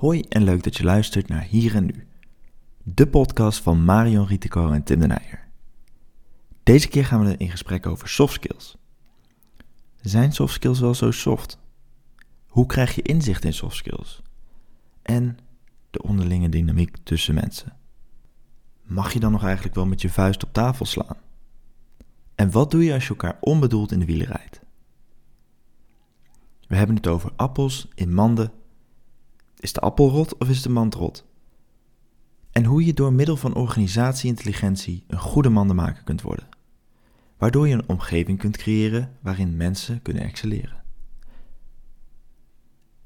Hoi en leuk dat je luistert naar Hier en Nu, de podcast van Marion Rieteco en Tim de Nijer. Deze keer gaan we in gesprek over soft skills. Zijn soft skills wel zo soft? Hoe krijg je inzicht in soft skills? En de onderlinge dynamiek tussen mensen. Mag je dan nog eigenlijk wel met je vuist op tafel slaan? En wat doe je als je elkaar onbedoeld in de wielen rijdt? We hebben het over appels in manden. Is de appel rot of is de mand rot? En hoe je door middel van organisatie-intelligentie een goede mandenmaker kunt worden. Waardoor je een omgeving kunt creëren waarin mensen kunnen excelleren.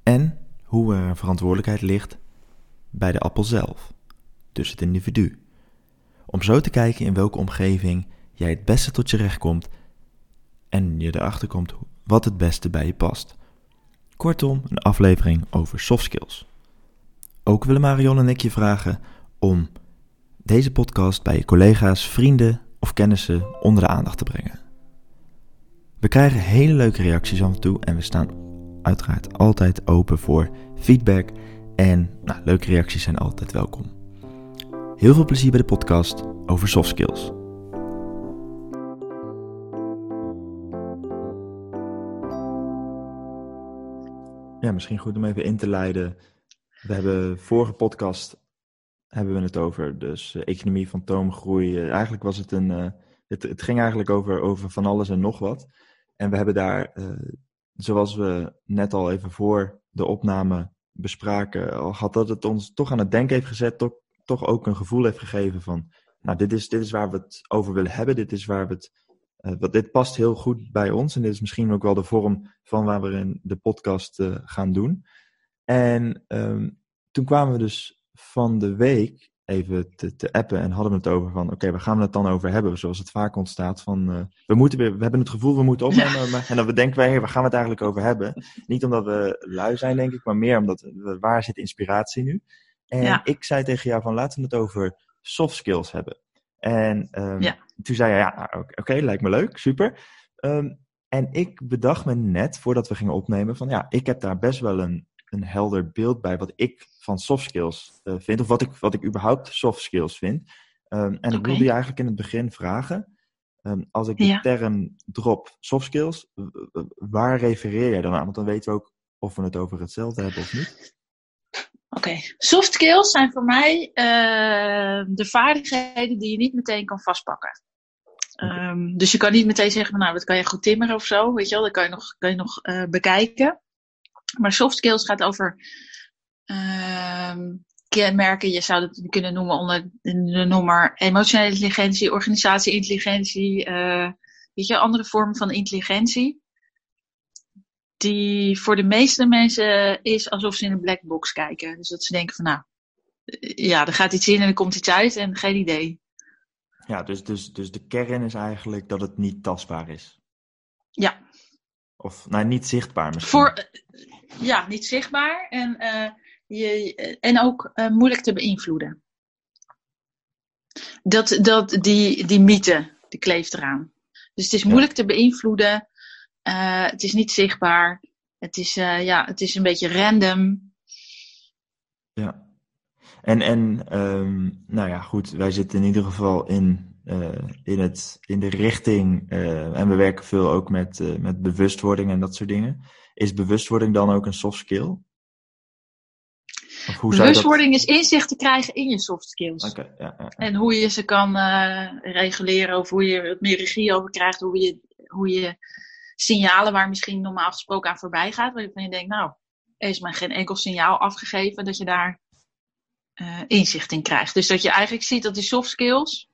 En hoe er verantwoordelijkheid ligt bij de appel zelf, dus het individu. Om zo te kijken in welke omgeving jij het beste tot je recht komt en je erachter komt wat het beste bij je past. Kortom, een aflevering over soft skills. Ook willen Marion en ik je vragen om deze podcast bij je collega's, vrienden of kennissen onder de aandacht te brengen. We krijgen hele leuke reacties af en toe en we staan uiteraard altijd open voor feedback en nou, leuke reacties zijn altijd welkom. Heel veel plezier bij de podcast over soft skills. Ja, misschien goed om even in te leiden. We hebben vorige podcast hebben we het over, dus uh, economie, fantoomgroei. Uh, eigenlijk was het een, uh, het, het, ging eigenlijk over, over van alles en nog wat. En we hebben daar, zoals we net al even voor de opname bespraken, al had dat het ons toch aan het denken heeft gezet, toch, toch ook een gevoel heeft gegeven van, nou, dit is, dit is waar we het over willen hebben, dit is waar we het uh, wat, dit past heel goed bij ons en dit is misschien ook wel de vorm van waar we in de podcast uh, gaan doen. En um, toen kwamen we dus van de week even te, te appen en hadden we het over van, oké, okay, waar gaan we het dan over hebben? Zoals het vaak ontstaat van, uh, we, moeten weer, we hebben het gevoel, we moeten opnemen. Maar, en dan bedenken wij, hey, waar gaan we het eigenlijk over hebben? Niet omdat we lui zijn, denk ik, maar meer omdat, we, waar zit inspiratie nu? En ja. ik zei tegen jou van, laten we het over soft skills hebben. En um, ja. Toen zei hij, ja, nou, oké, okay, lijkt me leuk, super. Um, en ik bedacht me net, voordat we gingen opnemen, van ja, ik heb daar best wel een, een helder beeld bij wat ik van soft skills uh, vind, of wat ik, wat ik überhaupt soft skills vind. Um, en okay. ik wilde je eigenlijk in het begin vragen, als ik de ja. term drop soft skills, waar refereer jij dan aan? Want dan weten we ook of we het over hetzelfde hebben of niet. Oké, soft skills zijn voor mij uh, de vaardigheden die je niet meteen kan vastpakken. Um, dus je kan niet meteen zeggen, nou, dat kan je goed timmeren of zo, weet je wel, dat kan je nog, kan je nog uh, bekijken. Maar soft skills gaat over uh, kenmerken, je zou het kunnen noemen onder de noemer emotionele intelligentie, organisatie-intelligentie, uh, weet je, andere vormen van intelligentie die voor de meeste mensen is alsof ze in een black box kijken. Dus dat ze denken van nou, ja, er gaat iets in en er komt iets uit en geen idee. Ja, dus, dus, dus de kern is eigenlijk dat het niet tastbaar is. Ja. Of nou, niet zichtbaar misschien. Voor, ja, niet zichtbaar en, uh, je, en ook uh, moeilijk te beïnvloeden. Dat, dat, die, die mythe, die kleeft eraan. Dus het is moeilijk ja. te beïnvloeden. Uh, het is niet zichtbaar. Het is, uh, ja, het is een beetje random. Ja. En, en um, nou ja, goed, wij zitten in ieder geval in, uh, in, het, in de richting, en we werken veel ook met, met bewustwording en dat soort dingen. Is bewustwording dan ook een soft skill? Bewustwording dat... is inzicht te krijgen in je soft skills. Okay, ja, ja. En hoe je ze kan reguleren, of hoe je er meer regie over krijgt, hoe je, hoe je signalen waar misschien normaal gesproken aan voorbij gaat. Waarvan je denkt, nou, er is maar geen enkel signaal afgegeven dat je daar uh, inzicht in krijgt. Dus dat je eigenlijk ziet dat die soft skills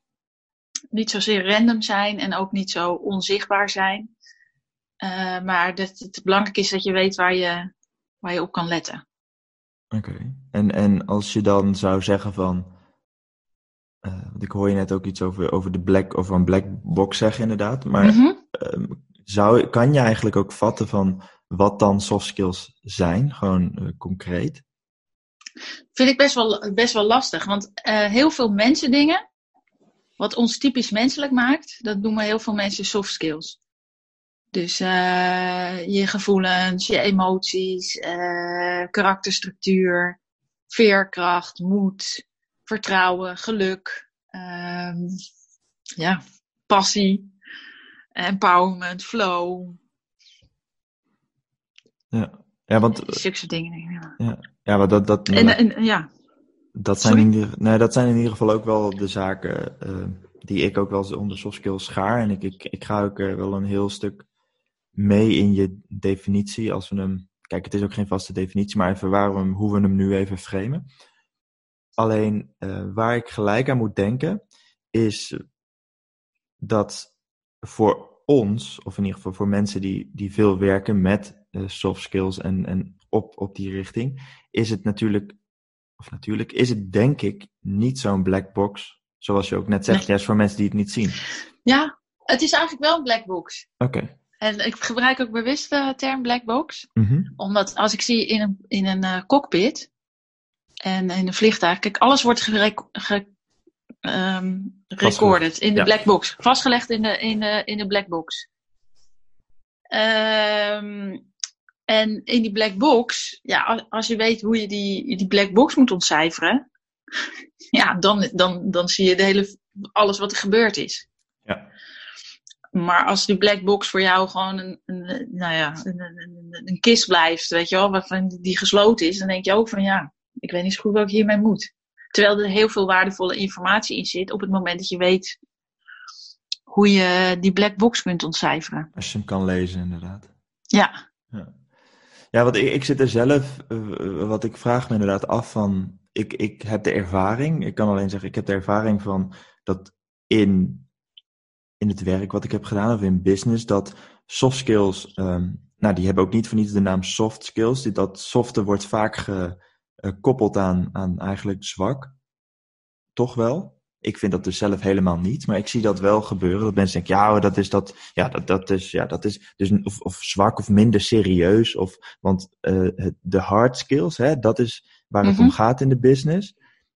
niet zozeer random zijn en ook niet zo onzichtbaar zijn. Uh, maar dat het belangrijk is dat je weet waar je, waar je op kan letten. Oké. Okay. En, en als je dan zou zeggen van. Uh, want ik hoor je net ook iets over, over de black, over een black box zeggen, inderdaad. Maar mm -hmm. Zou, kan je eigenlijk ook vatten van wat dan soft skills zijn, gewoon uh, concreet? Vind ik best wel, best wel lastig, want uh, heel veel mensen dingen, wat ons typisch menselijk maakt, dat noemen heel veel mensen soft skills. Dus uh, je gevoelens, je emoties, karakterstructuur, veerkracht, moed, vertrouwen, geluk, ehm, ja, passie, empowerment, flow. Ja, ja want... Zulke soort dingen. Ja, ja, ja maar dat... dat en, en, ja. Dat zijn, in ieder, nee, dat zijn in ieder geval ook wel de zaken uh, die ik ook wel onder soft skills schaar. En ik, ik, ik ga ook uh, wel een heel stuk mee in je definitie. Als we hem, kijk, het is ook geen vaste definitie, maar even waar we hem, hoe we hem nu even framen. Alleen uh, waar ik gelijk aan moet denken, is dat voor ons, of in ieder geval voor mensen die, die veel werken met soft skills en, en op, op die richting, is het natuurlijk of natuurlijk, is het denk ik niet zo'n black box, zoals je ook net zegt, nee. juist voor mensen die het niet zien. Ja, het is eigenlijk wel een black box. Oké. En ik gebruik ook bewust de term black box, mm -hmm. omdat als ik zie in een, in een uh, cockpit en in een vliegtuig, kijk, alles wordt gere ge um, recorded in de ja. black box, vastgelegd in de, in de, in de black box. Um, en in die black box, ja, als je weet hoe je die, die black box moet ontcijferen, ja, dan, dan, dan zie je de hele, alles wat er gebeurd is. Ja. Maar als die black box voor jou gewoon een, een nou ja, een, een, een, kist blijft, weet je wel, waarvan die gesloten is, dan denk je ook van ja, ik weet niet zo goed wat ik hiermee moet. Terwijl er heel veel waardevolle informatie in zit op het moment dat je weet hoe je die black box kunt ontcijferen. Als je hem kan lezen, inderdaad. Ja. ja. Ja, want ik, ik zit er zelf, uh, wat ik vraag me inderdaad af van, ik, ik heb de ervaring, ik kan alleen zeggen, ik heb de ervaring van dat in, in het werk wat ik heb gedaan of in business, dat soft skills, um, nou die hebben ook niet voor niets de naam soft skills, die, dat softe wordt vaak gekoppeld aan, aan eigenlijk zwak, toch wel? Ik vind dat dus zelf helemaal niet, maar ik zie dat wel gebeuren. Dat mensen denken, ja, dat is dat, ja, dat, dat is, ja, dat is, dus, of, of zwak of minder serieus. Of, want uh, de hard skills, hè, dat is waar het mm -hmm. om gaat in de business.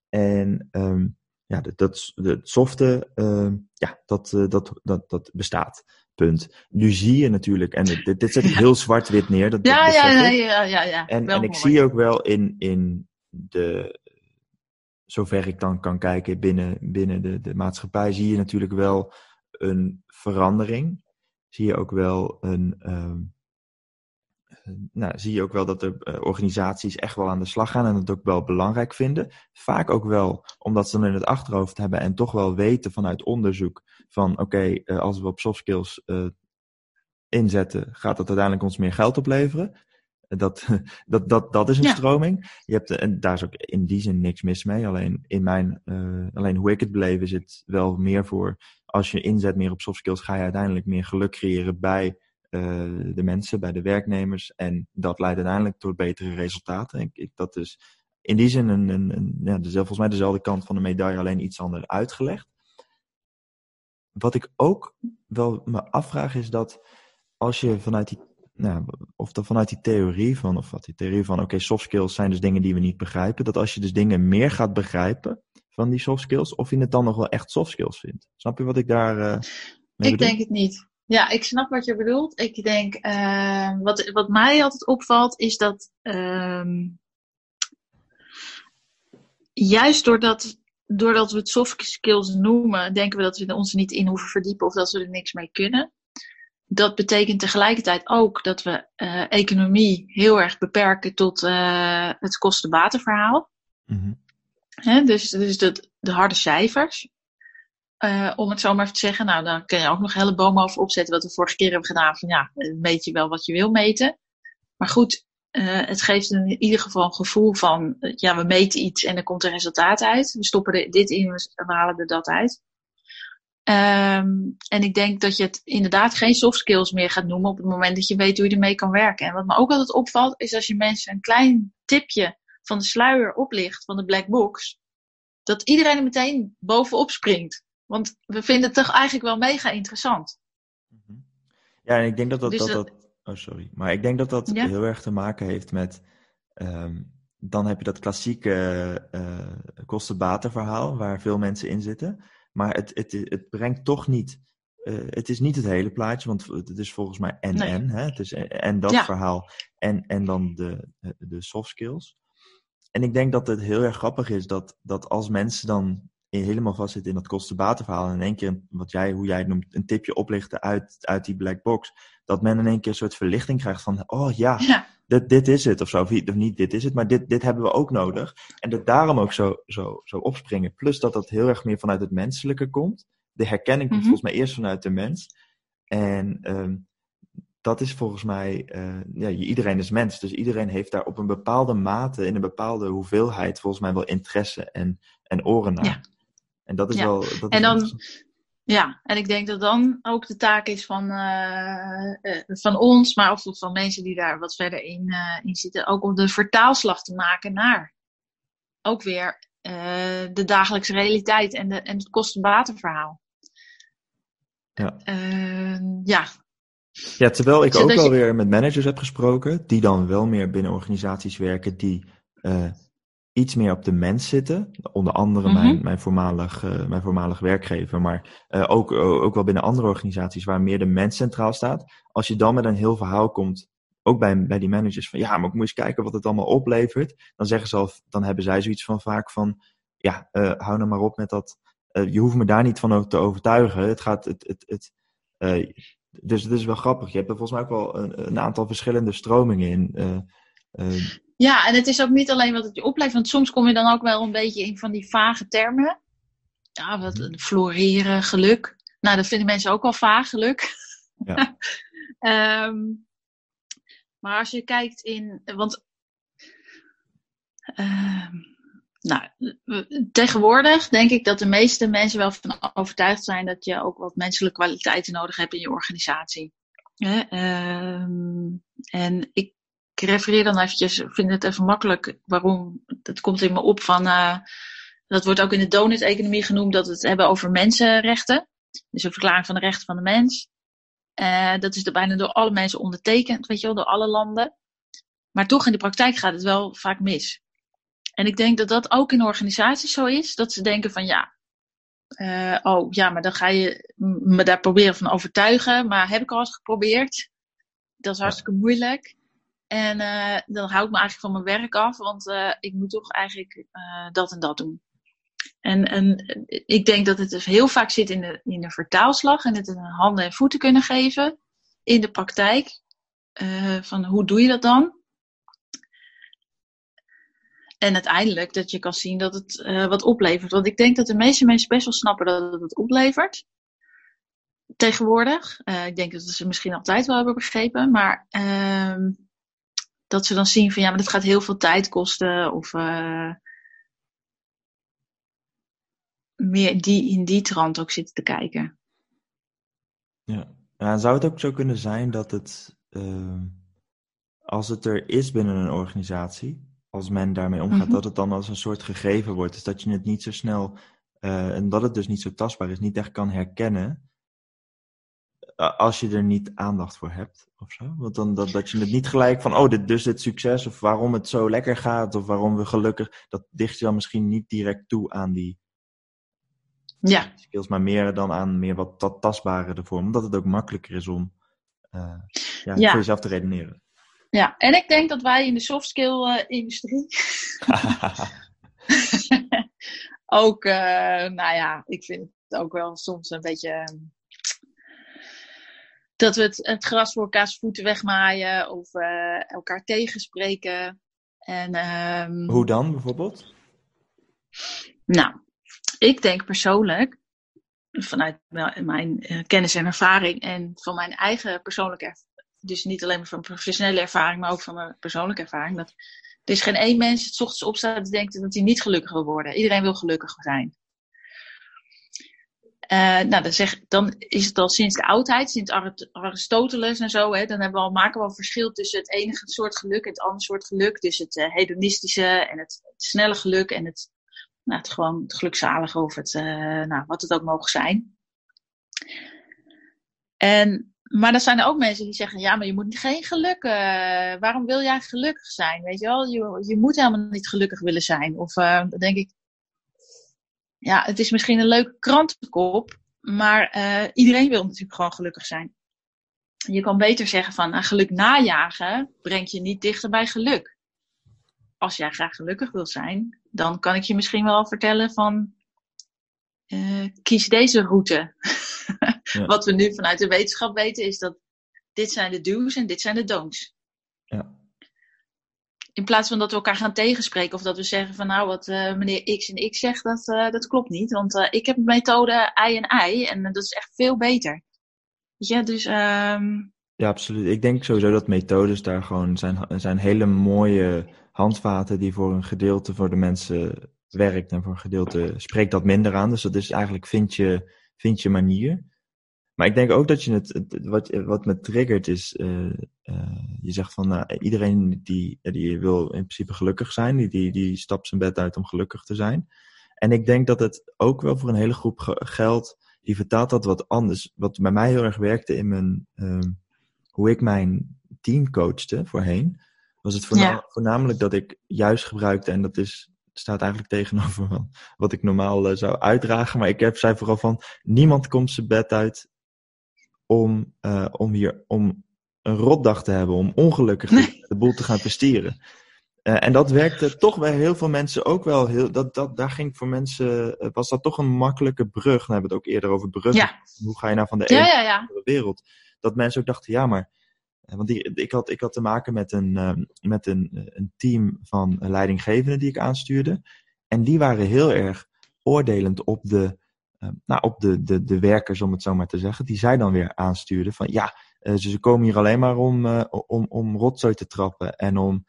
En um, ja, dat, dat, het softe, uh, ja, dat, uh, dat, dat, dat bestaat. Punt. Nu zie je natuurlijk, en dit, dit zet ik heel zwart-wit neer. Dat, ja, dat ja, ja, ja, ja, ja. En, en ik zie ook wel in, in de zover ik dan kan kijken binnen, binnen de, de maatschappij, zie je natuurlijk wel een verandering. Zie je ook wel een. Um, nou, zie je ook wel dat de uh, organisaties echt wel aan de slag gaan en het ook wel belangrijk vinden. Vaak ook wel omdat ze dan in het achterhoofd hebben en toch wel weten vanuit onderzoek van oké, okay, uh, als we op soft skills inzetten, gaat dat uiteindelijk ons meer geld opleveren. Dat, dat, dat, dat is een ja. stroming. Je hebt, en daar is ook in die zin niks mis mee. Alleen, in mijn, uh, alleen hoe ik het beleef is het wel meer voor... Als je inzet meer op soft skills, ga je uiteindelijk meer geluk creëren bij de mensen, bij de werknemers. En dat leidt uiteindelijk tot betere resultaten. Ik, ik, dat is in die zin een, een, een, ja, dus volgens mij dezelfde kant van de medaille, alleen iets anders uitgelegd. Wat ik ook wel me afvraag is dat als je vanuit die nou, of dan vanuit die theorie van, of wat die theorie van, oké, okay, soft skills zijn dus dingen die we niet begrijpen, dat als je dus dingen meer gaat begrijpen van die soft skills, of je het dan nog wel echt soft skills vindt. Snap je wat ik daar uh, mee Ik denk het niet. Ja, ik snap wat je bedoelt. Ik denk, uh, wat, wat mij altijd opvalt, is dat uh, juist doordat, doordat we het soft skills noemen, denken we dat we ons er niet in hoeven verdiepen of dat we er niks mee kunnen dat betekent tegelijkertijd ook dat we uh, economie heel erg beperken tot uh, het kosten-batenverhaal. Mm -hmm. dus dus de, de harde cijfers. Uh, om het zo maar even te zeggen. Nou, dan kun je ook nog hele boom over opzetten. Wat we vorige keer hebben gedaan. Van ja, meet je wel wat je wil meten. Maar goed, het geeft in ieder geval een gevoel van. Ja, we meten iets en er komt een resultaat uit. We stoppen er dit in, we halen er dat uit. Um, en ik denk dat je het inderdaad geen soft skills meer gaat noemen op het moment dat je weet hoe je ermee kan werken. En wat me ook altijd opvalt, is als je mensen een klein tipje van de sluier oplicht van de black box, dat iedereen er meteen bovenop springt. Want we vinden het toch eigenlijk wel mega interessant. Ja, en ik denk dat dat. Dus dat, dat, oh, sorry. Maar ik denk dat dat ja? heel erg te maken heeft met. Um, dan heb je dat klassieke uh, kosten-batenverhaal waar veel mensen in zitten. Maar het, het, het brengt toch niet. Uh, het is niet het hele plaatje, want het is volgens mij en nee. en. Hè? Het is en, en dat Ja. verhaal en, en dan de, de soft skills. en ik denk dat het heel erg grappig is dat, dat als mensen dan helemaal vastzitten in dat kosten-batenverhaal en in één keer, wat jij, hoe jij het noemt, een tipje oplichten uit, uit die black box, dat men in één keer een soort verlichting krijgt van, oh ja, Ja, dit, dit is het of zo. Of niet, dit is het, maar dit, dit hebben we ook nodig. En dat daarom ook zo, zo, zo opspringen. Plus dat dat heel erg meer vanuit het menselijke komt. De herkenning komt Mhm. volgens mij eerst vanuit de mens. En ehm, dat is volgens mij, eh, ja, iedereen is mens. Dus iedereen heeft daar op een bepaalde mate, in een bepaalde hoeveelheid, volgens mij wel interesse en, en oren naar. Ja. En dat is Ja. wel. Dat is En dan- ja, en ik denk dat dan ook de taak is van, eh, eh, van ons, maar ook van mensen die daar wat verder in, eh, in zitten, ook om de vertaalslag te maken naar ook weer de dagelijkse realiteit en, de, en het kosten-batenverhaal. Ja. Eh, ja, Ja, terwijl ik Zodat ook wel je- weer met managers heb gesproken, die dan wel meer binnen organisaties werken, die iets meer op de mens zitten. Onder andere Mhm. mijn, mijn, voormalig, eh, mijn voormalig werkgever, maar eh, ook, ook wel binnen andere organisaties waar meer de mens centraal staat. Als je dan met een heel verhaal komt, ook bij, bij die managers, van ja, maar ik moet eens kijken wat het allemaal oplevert. Dan zeggen ze al, dan hebben zij zoiets van vaak van, ja, eh, hou nou maar op met dat. je hoeft me daar niet van te overtuigen. Het gaat, het, het, het, dus het is wel grappig. Je hebt er volgens mij ook wel een, een aantal verschillende stromingen in. Eh, eh, Ja, en het is ook niet alleen wat het je oplevert, want soms kom je dan ook wel een beetje in van die vage termen. Ja, wat Mhm. floreren, geluk. Nou, dat vinden mensen ook wel vaag, geluk. Ja. Ehm, maar als je kijkt in, want ehm, nou, tegenwoordig denk ik dat de meeste mensen wel van overtuigd zijn dat je ook wat menselijke kwaliteiten nodig hebt in je organisatie. Ehm, en ik ik refereer dan eventjes, ik vind het even makkelijk waarom. Dat komt in me op van, eh, dat wordt ook in de donut-economie genoemd, dat we het hebben over mensenrechten. Dus een verklaring van de rechten van de mens. Eh, dat is er bijna door alle mensen ondertekend, weet je wel, door alle landen. Maar toch in de praktijk gaat het wel vaak mis. En ik denk dat dat ook in organisaties zo is, dat ze denken van ja, eh, oh ja, maar dan ga je me daar proberen van overtuigen, maar heb ik al eens geprobeerd. Dat is hartstikke moeilijk. En uh, dan hou ik me eigenlijk van mijn werk af, want uh, ik moet toch eigenlijk uh, dat en dat doen. En, en ik denk dat het dus heel vaak zit in de, in de vertaalslag en het een handen en voeten kunnen geven in de praktijk. Van hoe doe je dat dan? En uiteindelijk dat je kan zien dat het wat oplevert. Want ik denk dat de meeste mensen best wel snappen dat het oplevert. Tegenwoordig. Uh, ik denk dat ze misschien altijd wel hebben begrepen. Maar uh, dat ze dan zien van ja, maar dat gaat heel veel tijd kosten. Of uh, meer die, in die trant ook zitten te kijken. Ja. ja, en zou het ook zo kunnen zijn dat het, uh, als het er is binnen een organisatie, als men daarmee omgaat, mm -hmm. dat het dan als een soort gegeven wordt. Dus dat je het niet zo snel, uh, en dat het dus niet zo tastbaar is, niet echt kan herkennen als je er niet aandacht voor hebt of zo. Want dan dat, dat je het niet gelijk van, oh, dit, dus dit succes, of waarom het zo lekker gaat, of waarom we gelukkig, dat dicht je dan misschien niet direct toe aan die ja. skills, maar meer dan aan meer wat dat tastbare ervoor, omdat het ook makkelijker is om uh, ja, ja. voor jezelf te redeneren. Ja, en ik denk dat wij in de soft skill uh, industrie ook, uh, nou ja, ik vind het ook wel soms een beetje dat we het, het, gras voor elkaars voeten wegmaaien of uh, elkaar tegenspreken. En, um, Hoe dan bijvoorbeeld? Nou, ik denk persoonlijk, vanuit mijn uh, kennis en ervaring en van mijn eigen persoonlijke ervaring, dus niet alleen van professionele ervaring, maar ook van mijn persoonlijke ervaring, dat er is geen één mens het ochtends opstaat en denkt dat hij niet gelukkig wil worden. Iedereen wil gelukkig zijn. Uh, nou, dan, zeg, dan is het al sinds de oudheid, sinds Aristoteles en zo, hè, dan hebben we al, maken we al verschil tussen het ene soort geluk en het andere soort geluk. Dus het uh, hedonistische en het, snelle geluk en het, nou, het gewoon het gelukzalige of het, uh, nou, wat het ook mogen zijn. En, maar dan zijn er ook mensen die zeggen, ja, maar je moet geen geluk, waarom wil jij gelukkig zijn? Weet je wel, je, je moet helemaal niet gelukkig willen zijn. Of dan denk ik, ja, het is misschien een leuke krantenkop, maar uh, iedereen wil natuurlijk gewoon gelukkig zijn. Je kan beter zeggen van, nou, geluk najagen brengt je niet dichter bij geluk. als jij graag gelukkig wil zijn, dan kan ik je misschien wel vertellen van uh, kies deze route. Ja. Wat we nu vanuit de wetenschap weten is dat dit zijn de do's en dit zijn de don'ts. Ja. In plaats van dat we elkaar gaan tegenspreken of dat we zeggen van nou wat uh, meneer X en X zegt, dat, uh, dat klopt niet. Want ik heb methode I en I en dat is echt veel beter. Ja, dus um, ja, absoluut. Ik denk sowieso dat methodes daar gewoon zijn, zijn hele mooie handvaten die voor een gedeelte voor de mensen werkt en voor een gedeelte spreekt dat minder aan. Dus dat is eigenlijk vind je, vind je manier. Maar ik denk ook dat je het, wat, wat me triggert is, uh, uh, je zegt van uh, iedereen die, die wil in principe gelukkig zijn, die, die, die stapt zijn bed uit om gelukkig te zijn. En ik denk dat het ook wel voor een hele groep geldt, die vertaalt dat wat anders. Wat bij mij heel erg werkte in mijn, ehm, hoe ik mijn team coachte voorheen, was het voornamelijk dat ik juist gebruikte, en dat is, staat eigenlijk tegenover wat ik normaal uh, zou uitdragen, maar ik heb zei vooral van, niemand komt zijn bed uit om, uh, om hier, om een rotdag te hebben, om ongelukkig de boel te gaan presteren. Uh, en dat werkte toch bij heel veel mensen ook wel heel. Dat, dat, daar ging voor mensen. Was dat toch een makkelijke brug? We hebben het ook eerder over bruggen. Ja. Hoe ga je nou van de ene ja, ja, naar de wereld? dat mensen ook dachten, ja, maar. Eh, want die, ik, had, ik had te maken met een, uh, met een, een team van leidinggevenden die ik aanstuurde. En die waren heel erg oordelend op de, nou, op de, de, de werkers, om het zo maar te zeggen. Die zij dan weer aanstuurden van ja, ze, ze komen hier alleen maar om, om, om rotzooi te trappen en om,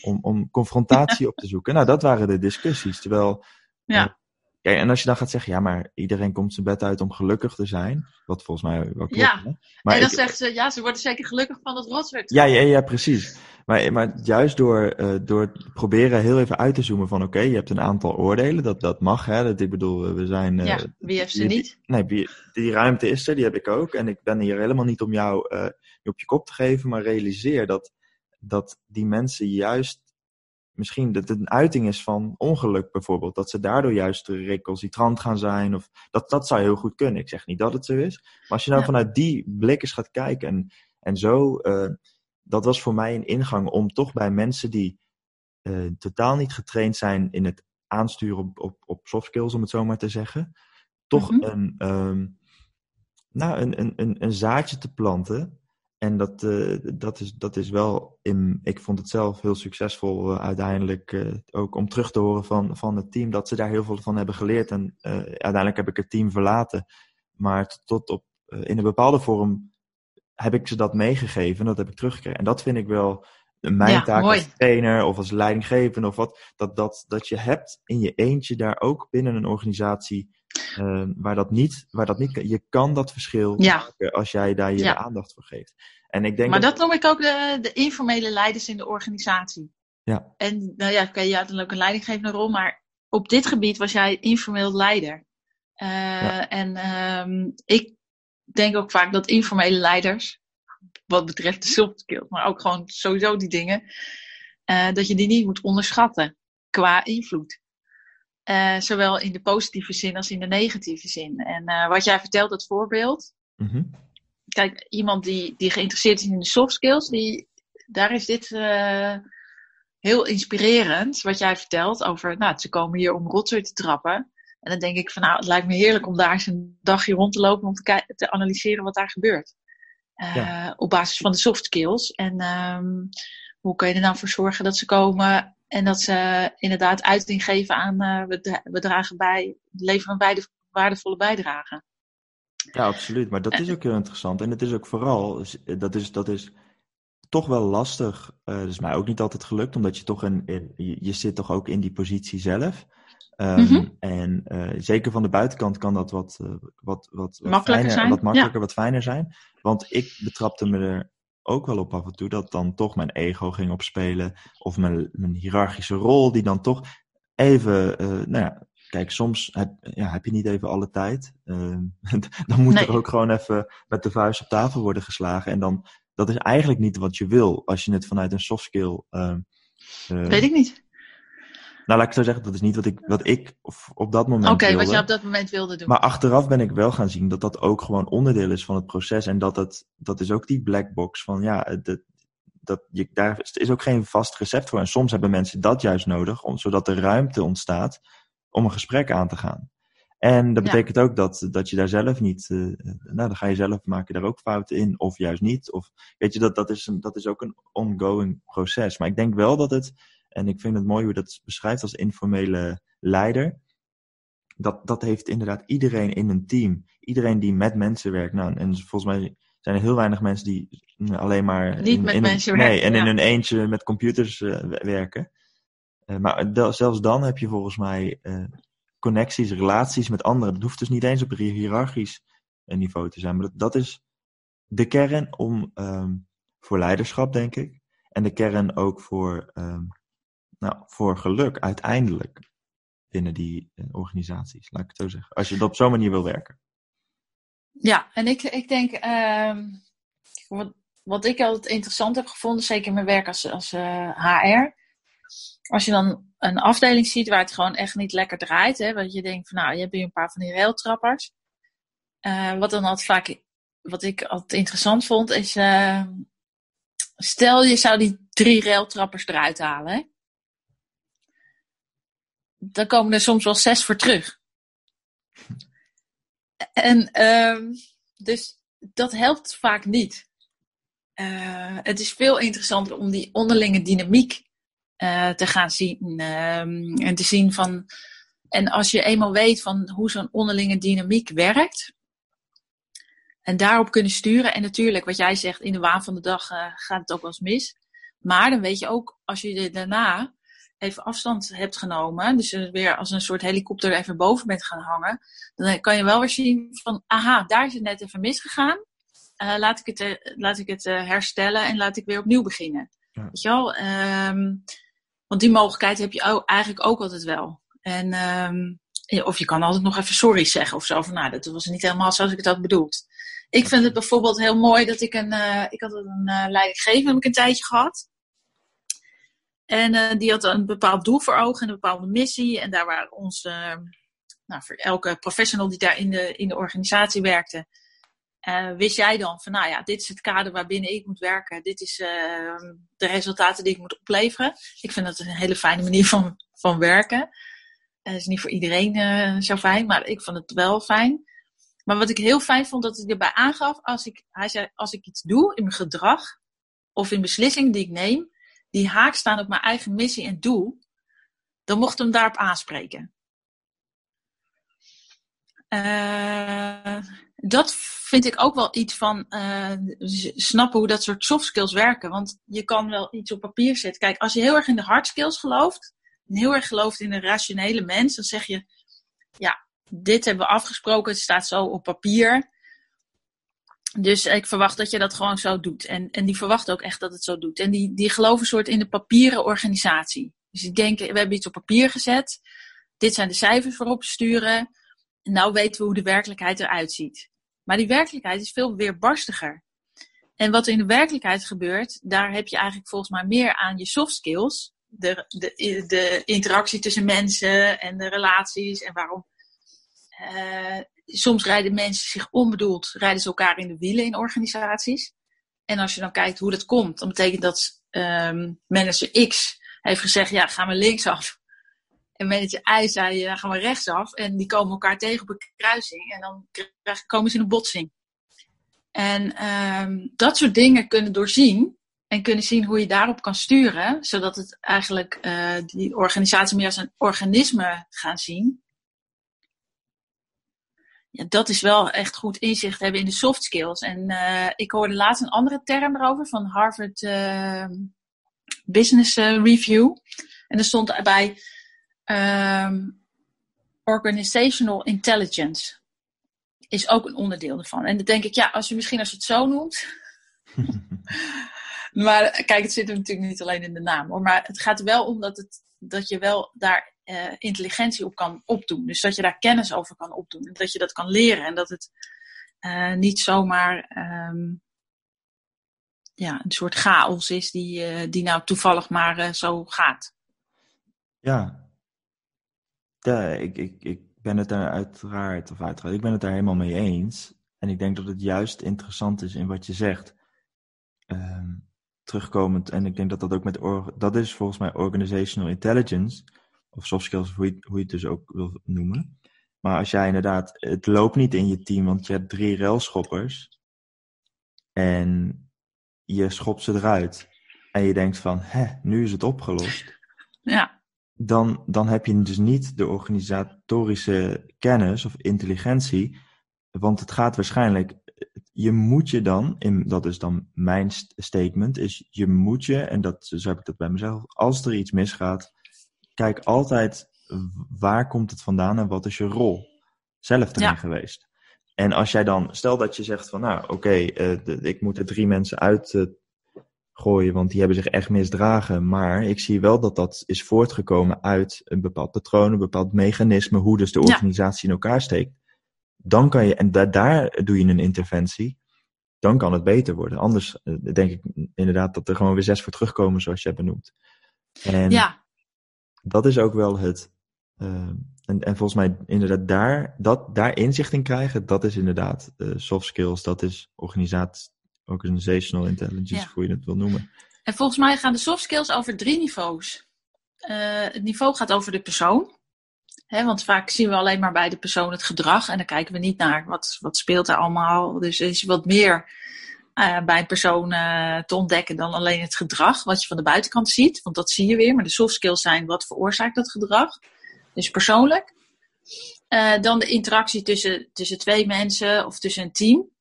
om, om confrontatie op te zoeken. Nou, dat waren de discussies. Terwijl ja. Kijk, en als je dan gaat zeggen, ja, maar iedereen komt zijn bed uit om gelukkig te zijn. Wat volgens mij wel klopt. Ja, hè? maar en dan ik, zeggen ze, ja, ze worden zeker gelukkig van het rotzooi. Ja, ja, ja, precies. Maar, maar juist door, uh, door proberen heel even uit te zoomen van, oké, okay, je hebt een aantal oordelen. Dat, dat mag, hè. Dat, ik bedoel, we zijn... Uh, ja, wie heeft ze die, niet? Nee, die, die ruimte is er, die heb ik ook. En ik ben hier helemaal niet om jou uh, op je kop te geven, maar realiseer dat, dat die mensen juist misschien dat het een uiting is van ongeluk bijvoorbeeld. Dat ze daardoor juist recalcitrant gaan zijn. Of dat, dat zou heel goed kunnen. Ik zeg niet dat het zo is. Maar als je nou ja. vanuit die blik eens gaat kijken. En, en zo, uh, dat was voor mij een ingang om toch bij mensen die uh, totaal niet getraind zijn in het aansturen op, op, op soft skills, om het zo maar te zeggen. Toch mm -hmm. een, um, nou, een, een, een, een zaadje te planten en dat, uh, dat, is, dat is wel, in, ik vond het zelf heel succesvol uh, uiteindelijk ook om terug te horen van, van het team, dat ze daar heel veel van hebben geleerd. En uiteindelijk heb ik het team verlaten. Maar tot, tot op, in een bepaalde vorm heb ik ze dat meegegeven, dat heb ik teruggekregen. En dat vind ik wel mijn ja, taak mooi. als trainer of als leidinggevende of wat. Dat, dat, dat je hebt in je eentje daar ook binnen een organisatie uh, waar, dat niet, waar dat niet Je kan dat verschil ja. maken als jij daar je Ja. aandacht voor geeft. En ik denk Maar dat noem ik ook de, de informele leiders in de organisatie. Ja. En nou ja, oké, je had dan ook een leidinggevende rol, maar op dit gebied was jij informeel leider. Uh, Ja. En ehm, ik denk ook vaak dat informele leiders, wat betreft de soft skills, maar ook gewoon sowieso die dingen, eh, dat je die niet moet onderschatten qua invloed. Eh, zowel in de positieve zin als in de negatieve zin. En eh, wat jij vertelt, dat voorbeeld, Mhm. kijk, iemand die, die geïnteresseerd is in de soft skills, die, daar is dit heel inspirerend. Wat jij vertelt over, nou, ze komen hier om rotzooi te trappen. En dan denk ik van, nou, het lijkt me heerlijk om daar eens een dagje rond te lopen om te, te analyseren wat daar gebeurt. Eh, Ja. Op basis van de soft skills. En ehm, hoe kun je er nou voor zorgen dat ze komen en dat ze inderdaad uiting geven aan, eh, we, dra- we dragen bij, leveren een beide- waardevolle bijdrage. Ja, absoluut. Maar dat is ook heel interessant. En het is ook vooral, dat is, dat is toch wel lastig. Eh dat is mij ook niet altijd gelukt, omdat je toch een, in, je, je zit toch ook in die positie zelf. Ehm, Mhm. En eh, zeker van de buitenkant kan dat wat, eh, wat, wat, wat Makkelijker fijner, zijn, wat makkelijker, wat fijner zijn. Want ik betrapte me er ook wel op af en toe dat dan toch mijn ego ging opspelen. Of mijn, mijn hiërarchische rol, die dan toch even, eh, nou ja, kijk, soms heb, ja, heb je niet even alle tijd. Ehm, dan moet Nee. er ook gewoon even met de vuist op tafel worden geslagen. En dan, dat is eigenlijk niet wat je wil als je het vanuit een soft skill. ehm, eh, Weet ik niet. Nou, laat ik zo zeggen, dat is niet wat ik, wat ik op dat moment Oké, wilde. wat je op dat moment wilde doen. Maar achteraf ben ik wel gaan zien dat dat ook gewoon onderdeel is van het proces. En dat het, dat is ook die black box van ja, het- dat je, daar is ook geen vast recept voor. En soms hebben mensen dat juist nodig, om, zodat er ruimte ontstaat om een gesprek aan te gaan. En dat betekent ook dat, dat je daar zelf niet, uh, nou dan ga je zelf, maak je daar ook fouten in, of juist niet. Of weet je, dat, dat, is een, dat is ook een ongoing proces. Maar ik denk wel dat het, en ik vind het mooi hoe dat beschrijft als informele leider, dat, dat heeft inderdaad iedereen in een team. Iedereen die met mensen werkt. Nou, en volgens mij zijn er heel weinig mensen die alleen maar. Niet met mensen werken. Nee, en in hun eentje met computers uh, werken. Uh, maar zelfs dan heb je volgens mij uh, connecties, relaties met anderen. Dat hoeft dus niet eens op een hiërarchisch niveau te zijn. Maar dat, dat is de kern om, um, voor leiderschap, denk ik. En de kern ook voor, um, nou, voor geluk uiteindelijk binnen die uh, organisaties, laat ik het zo zeggen. Als je het op zo'n manier wil werken. Ja, en ik, ik denk, uh, wat, wat ik altijd interessant heb gevonden, zeker in mijn werk als, als uh, eh, HR. Als je dan een afdeling ziet waar het gewoon echt niet lekker draait, hè, want je denkt van nou, je hebt hier een paar van die railtrappers. Uh, wat dan altijd vaak, wat ik altijd interessant vond, is uh, stel je zou die drie railtrappers eruit halen. Hè? Dan komen er soms wel zes voor terug. En um, dus dat helpt vaak niet. Uh, het is veel interessanter om die onderlinge dynamiek uh, te gaan zien. Um, en te zien van. En als je eenmaal weet van hoe zo'n onderlinge dynamiek werkt. En daarop kunnen sturen. En natuurlijk, wat jij zegt, in de waan van de dag uh, gaat het ook wel eens mis. Maar dan weet je ook, als je daarna even afstand hebt genomen, dus weer als een soort helikopter even boven bent gaan hangen, dan kan je wel weer zien van, aha, daar is het net even misgegaan. Uh, laat ik het, uh, laat ik het uh, herstellen en laat ik weer opnieuw beginnen. Ja. Weet je wel? Um, want die mogelijkheid heb je ook, eigenlijk ook altijd wel. En, um, of je kan altijd nog even sorry zeggen of zo. Van, nou, dat was niet helemaal zoals ik het had bedoeld. Ik vind het bijvoorbeeld heel mooi dat ik een, ik had een leidinggever heb ik een tijdje gehad. En uh, die had een bepaald doel voor ogen, een bepaalde missie. En daar waren onze, uh, nou, voor elke professional die daar in de, in de organisatie werkte, uh, wist jij dan van, nou ja, dit is het kader waarbinnen ik moet werken. Dit is de resultaten die ik moet opleveren. Ik vind dat een hele fijne manier van, van werken. Het is niet voor iedereen zo fijn, maar ik vond het wel fijn. Maar wat ik heel fijn vond, dat hij erbij aangaf, als ik, hij zei, als ik iets doe in mijn gedrag of in beslissingen die ik neem, die haak staan op mijn eigen missie en doel, dan mocht hem daarop aanspreken. Uh, dat vind ik ook wel iets van uh, snappen hoe dat soort soft skills werken. Want je kan wel iets op papier zetten. Kijk, als je heel erg in de hard skills gelooft, en heel erg gelooft in een rationele mens, dan zeg je, ja, dit hebben we afgesproken, het staat zo op papier. Dus ik verwacht dat je dat gewoon zo doet. En, en die verwachten ook echt dat het zo doet. En die, die geloven soort in de papieren organisatie. Dus die denken, we hebben iets op papier gezet. Dit zijn de cijfers we sturen. En nou weten we hoe de werkelijkheid eruit ziet. Maar die werkelijkheid is veel weerbarstiger. En wat er in de werkelijkheid gebeurt, daar heb je eigenlijk volgens mij meer aan je soft skills. De, de, de interactie tussen mensen en de relaties en waarom. Uh, soms rijden mensen zich onbedoeld, rijden ze elkaar in de wielen in organisaties. En als je dan kijkt hoe dat komt, dan betekent dat um, manager X heeft gezegd, ja, gaan we linksaf. En manager Y zei, ja, gaan we rechtsaf. En die komen elkaar tegen op een kruising. En dan komen ze in een botsing. En um, dat soort dingen kunnen doorzien. En kunnen zien hoe je daarop kan sturen. Zodat het eigenlijk uh, die organisatie meer als een organisme gaan zien ja, dat is wel echt goed inzicht hebben in de soft skills. En uh, ik hoorde laatst een andere term erover van Harvard uh, Business uh, Review. En er stond erbij um, organizational intelligence. Is ook een onderdeel ervan. En dan denk ik, ja, als je misschien als je het zo noemt. maar kijk, het zit er natuurlijk niet alleen in de naam hoor. Maar het gaat er wel om dat, het, dat je wel daar uh, intelligentie op kan opdoen. Dus dat je daar kennis over kan opdoen. En dat je dat kan leren. En dat het uh, niet zomaar um, ja, een soort chaos is die, uh, die nou toevallig maar zo gaat. Ja. ja ik, ik, ik ben het daar uiteraard, of uiteraard, ik ben het daar helemaal mee eens. En ik denk dat het juist interessant is in wat je zegt. Um, terugkomend, en ik denk dat dat ook met, dat is volgens mij organizational intelligence, of soft skills, hoe je, hoe je het dus ook wil noemen. Maar als jij inderdaad, het loopt niet in je team, want je hebt drie railschoppers en je schopt ze eruit en je denkt van, hè, nu is het opgelost. Ja. Dan, dan heb je dus niet de organisatorische kennis of intelligentie, want het gaat waarschijnlijk, je moet je dan, in, dat is dan mijn statement, is je moet je, en dat, zo heb ik dat bij mezelf, als er iets misgaat, kijk altijd waar komt het vandaan en wat is je rol zelf erin ja. geweest. En als jij dan, stel dat je zegt van, nou oké, eh, ik moet er drie mensen uit uh, gooien, want die hebben zich echt misdragen. Maar ik zie wel dat dat is voortgekomen uit een bepaald patroon, een bepaald mechanisme, hoe dus de organisatie in elkaar steekt. Dan kan je, en da daar doe je een interventie, dan kan het beter worden. Anders uh, denk ik inderdaad dat er gewoon weer zes voor terugkomen, zoals jij benoemt. En ja. Dat is ook wel het, en, en volgens mij inderdaad daar, dat, daar inzicht in krijgen, dat is inderdaad uh, soft skills, dat is organisatie, organizational intelligence, hoe je het wil noemen. En volgens mij gaan de soft skills over drie niveaus. Uh, het niveau gaat over de persoon. Hè, want vaak zien we alleen maar bij de persoon het gedrag en dan kijken we niet naar wat, wat speelt er allemaal. Dus er is wat meer uh, bij een persoon te ontdekken dan alleen het gedrag, wat je van de buitenkant ziet. Want dat zie je weer. Maar de soft skills zijn wat veroorzaakt dat gedrag dus persoonlijk. Uh, dan de interactie tussen, tussen twee mensen of tussen een team.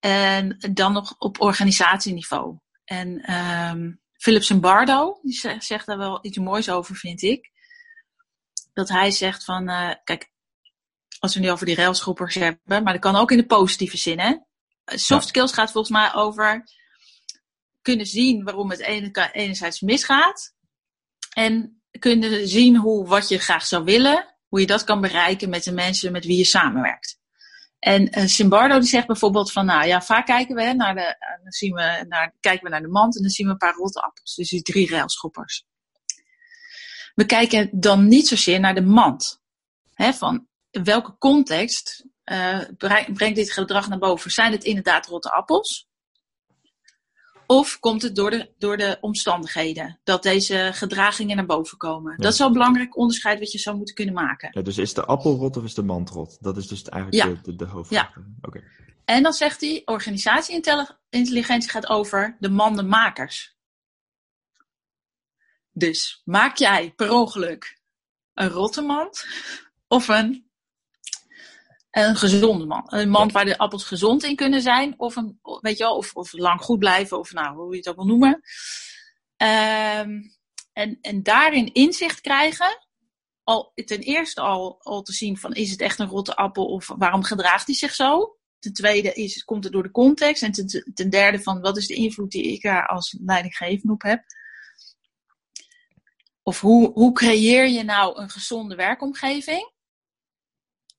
En dan nog op organisatieniveau. En um, Philip Zimbardo, die zegt daar wel iets moois over, vind ik. Dat hij zegt van, uh, kijk, als we nu over die railsgroepers hebben, maar dat kan ook in de positieve zin, hè. Soft skills gaat volgens mij over kunnen zien waarom het ene, enerzijds misgaat. En kunnen zien hoe, wat je graag zou willen, hoe je dat kan bereiken met de mensen met wie je samenwerkt. En uh, Simbardo die zegt bijvoorbeeld van, nou ja, vaak kijken we, naar de, uh, dan zien we naar, kijken we naar de mand en dan zien we een paar rotte appels. Dus die drie railschoppers. We kijken dan niet zozeer naar de mand. Hè, van welke context uh, brengt dit gedrag naar boven? Zijn het inderdaad rotte appels? Of komt het door de, door de omstandigheden dat deze gedragingen naar boven komen? Dat is wel een belangrijk onderscheid wat je zou moeten kunnen maken. Ja, dus is de appel rot of is de mand rot? Dat is dus eigenlijk de, de, de hoofdvraag. Ja. Okay. En dan zegt hij, organisatieintelligentie gaat over de mandenmakers. Dus maak jij per ongeluk een rotte mand of een een gezonde man. Een mand waar de appels gezond in kunnen zijn. Of, een, weet je wel, of, of lang goed blijven. Of nou, hoe je het ook wil noemen. Um, en, en daarin inzicht krijgen. Al, ten eerste al, al te zien van is het echt een rotte appel of waarom gedraagt hij zich zo? Ten tweede is, komt het door de context. En ten, ten derde van wat is de invloed die ik daar als leidinggevende op heb? Of hoe, hoe creëer je nou een gezonde werkomgeving?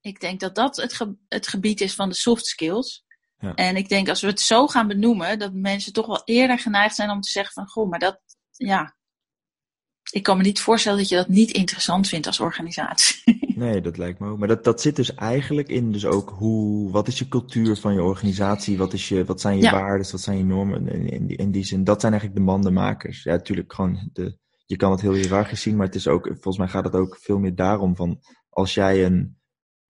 Ik denk dat dat het, het gebied is van de soft skills. Ja. En ik denk als we het zo gaan benoemen, dat mensen toch wel eerder geneigd zijn om te zeggen van, goh, maar dat, ja, ik kan me niet voorstellen dat je dat niet interessant vindt als organisatie. Nee, dat lijkt me ook. Maar dat, dat zit dus eigenlijk in dus ook hoe, wat is je cultuur van je organisatie? Wat, is je, wat zijn je ja. waarden? Wat zijn je normen? In, in, die, in die zin, dat zijn eigenlijk de mandenmakers. Ja, natuurlijk gewoon de, je kan het heel hiërarchisch zien, maar het is ook, volgens mij gaat het ook veel meer daarom van, als jij een,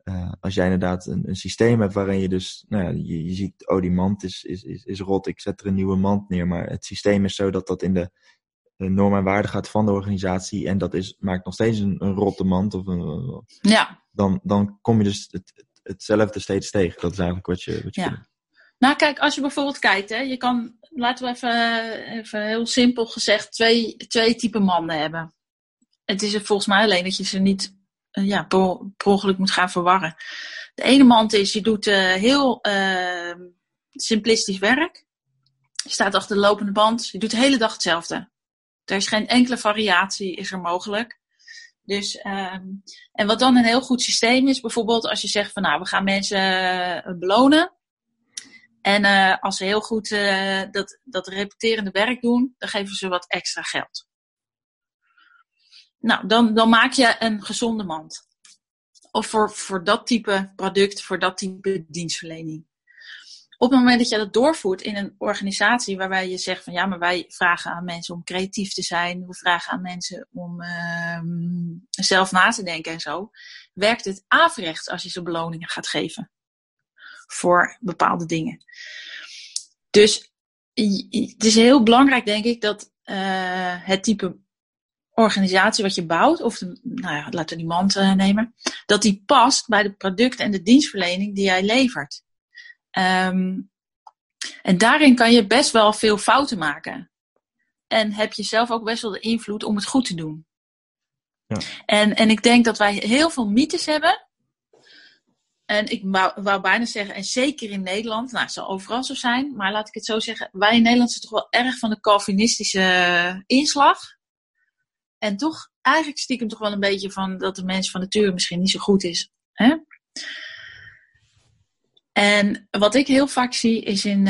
uh, als jij inderdaad een, een, systeem hebt waarin je dus, nou ja, je, je ziet, oh die mand is, is, is, is, rot, ik zet er een nieuwe mand neer. Maar het systeem is zo dat dat in de, de normen en waarden gaat van de organisatie en dat is, maakt nog steeds een, een rotte mand. Of een, ja. dan, dan kom je dus het, hetzelfde steeds tegen. Dat is eigenlijk wat je, wat je ja. Nou kijk, als je bijvoorbeeld kijkt, hè, je kan, laten we even, even heel simpel gezegd, twee, twee typen mannen hebben. Het is er volgens mij alleen dat je ze niet uh, ja, per, ongeluk moet gaan verwarren. De ene mand is, je doet uh, heel uh, simplistisch werk. Je staat achter de lopende band. Je doet de hele dag hetzelfde. Er is geen enkele variatie is er mogelijk. Dus, en wat dan een heel goed systeem is, bijvoorbeeld als je zegt van nou, we gaan mensen belonen. En als ze heel goed dat, dat repeterende werk doen, dan geven ze wat extra geld. Nou, dan, dan maak je een gezonde mand. Of voor, voor dat type product, voor dat type dienstverlening. op het moment dat je dat doorvoert in een organisatie waarbij je zegt van ja, maar wij vragen aan mensen om creatief te zijn, we vragen aan mensen om uh, zelf na te denken en zo, werkt het averechts als je ze beloningen gaat geven voor bepaalde dingen. Dus het is heel belangrijk, denk ik, dat uh, het type organisatie wat je bouwt, of de, nou ja, laten we die mand uh, nemen, dat die past bij de producten en de dienstverlening die jij levert. Um, en daarin kan je best wel veel fouten maken. En heb je zelf ook best wel de invloed om het goed te doen. Ja. En, en ik denk dat wij heel veel mythes hebben. En ik wou, wou bijna zeggen, en zeker in Nederland, nou het zal overal zo zijn, maar laat ik het zo zeggen, wij in Nederland zijn toch wel erg van de Calvinistische inslag. En toch eigenlijk stiekem toch wel een beetje van dat de mens van nature misschien niet zo goed is. Hè? En wat ik heel vaak zie is in,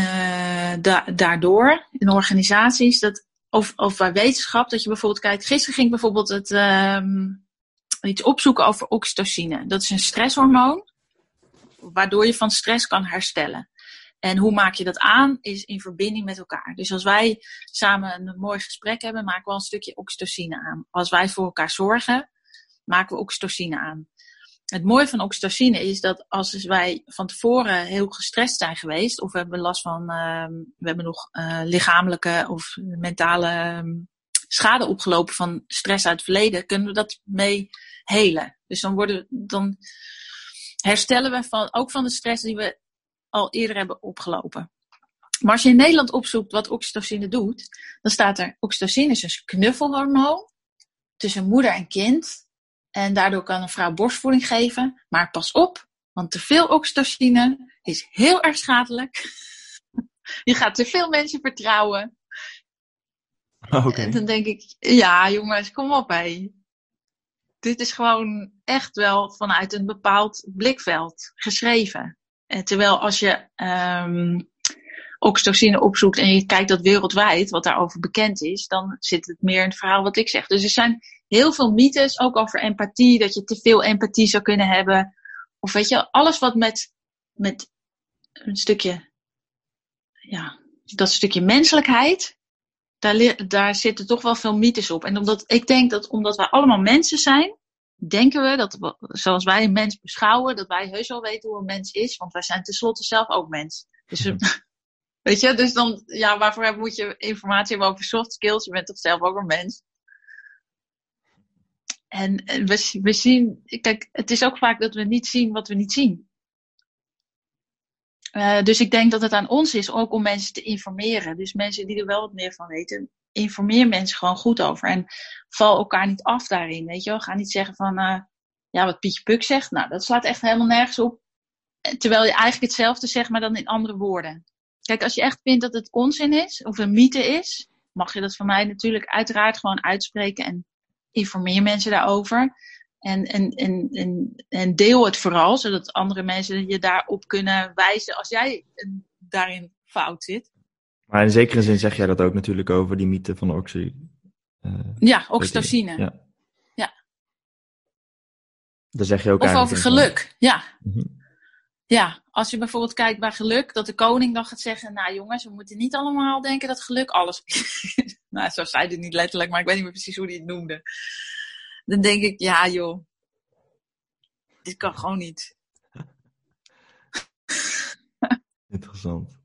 da daardoor in organisaties dat, of, of bij wetenschap, dat je bijvoorbeeld kijkt. Gisteren ging ik bijvoorbeeld het, um, iets opzoeken over oxytocine. Dat is een stresshormoon, waardoor je van stress kan herstellen. En hoe maak je dat aan? Is in verbinding met elkaar. Dus als wij samen een mooi gesprek hebben, maken we al een stukje oxytocine aan. Als wij voor elkaar zorgen, maken we oxytocine aan het mooie van oxytocine is dat als dus wij van tevoren heel gestrest zijn geweest, of we hebben last van, uh, we hebben nog uh, lichamelijke of mentale ehm, schade opgelopen van stress uit het verleden, kunnen we dat mee helen. Dus dan, worden, dan herstellen we van, ook van de stress die we al eerder hebben opgelopen. Maar als je in Nederland opzoekt wat oxytocine doet, dan staat er: oxytocine is een knuffelhormoon tussen moeder en kind en daardoor kan een vrouw borstvoeding geven. Maar pas op, want te veel oxytocine is heel erg schadelijk. Je gaat te veel mensen vertrouwen. Okay. En dan denk ik, ja jongens, kom op hé. Dit is gewoon echt wel vanuit een bepaald blikveld geschreven. En terwijl als je um, oxytocine opzoekt en je kijkt dat wereldwijd, wat daarover bekend is, dan zit het meer in het verhaal wat ik zeg. Dus er zijn heel veel mythes, ook over empathie, dat je te veel empathie zou kunnen hebben. Of weet je, alles wat met, met een stukje, ja, dat stukje menselijkheid, daar, daar zitten toch wel veel mythes op. En omdat ik denk dat omdat wij allemaal mensen zijn, denken we dat, zoals wij een mens beschouwen, dat wij heus wel weten hoe een mens is, want wij zijn tenslotte zelf ook mens. Dus, weet je, dus dan, ja, waarvoor moet je informatie hebben over soft skills? Je bent toch zelf ook een mens? En we, we zien, kijk, het is ook vaak dat we niet zien wat we niet zien. Uh, dus ik denk dat het aan ons is ook om mensen te informeren. Dus mensen die er wel wat meer van weten, informeer mensen gewoon goed over. En val elkaar niet af daarin, weet je wel. Ga niet zeggen van, uh, ja, wat Pietje Puk zegt, nou, dat slaat echt helemaal nergens op. Terwijl je eigenlijk hetzelfde zegt, maar dan in andere woorden. Kijk, als je echt vindt dat het onzin is, of een mythe is, mag je dat van mij natuurlijk uiteraard gewoon uitspreken en informeer mensen daarover. En, en, en, en, en deel het vooral, zodat andere mensen je daarop kunnen wijzen als jij daarin fout zit. Maar in zekere zin zeg jij dat ook natuurlijk over die mythe van oxy. Uh, ja, oxytocine. Ja. ja. Daar zeg je ook Of over geluk, ja. Mm Ja, als je bijvoorbeeld kijkt bij geluk, dat de koning dan gaat zeggen: Nou jongens, we moeten niet allemaal denken dat geluk alles is. nou, zo zei hij het niet letterlijk, maar ik weet niet meer precies hoe hij het noemde. Dan denk ik: Ja, joh, dit kan gewoon niet. Interessant.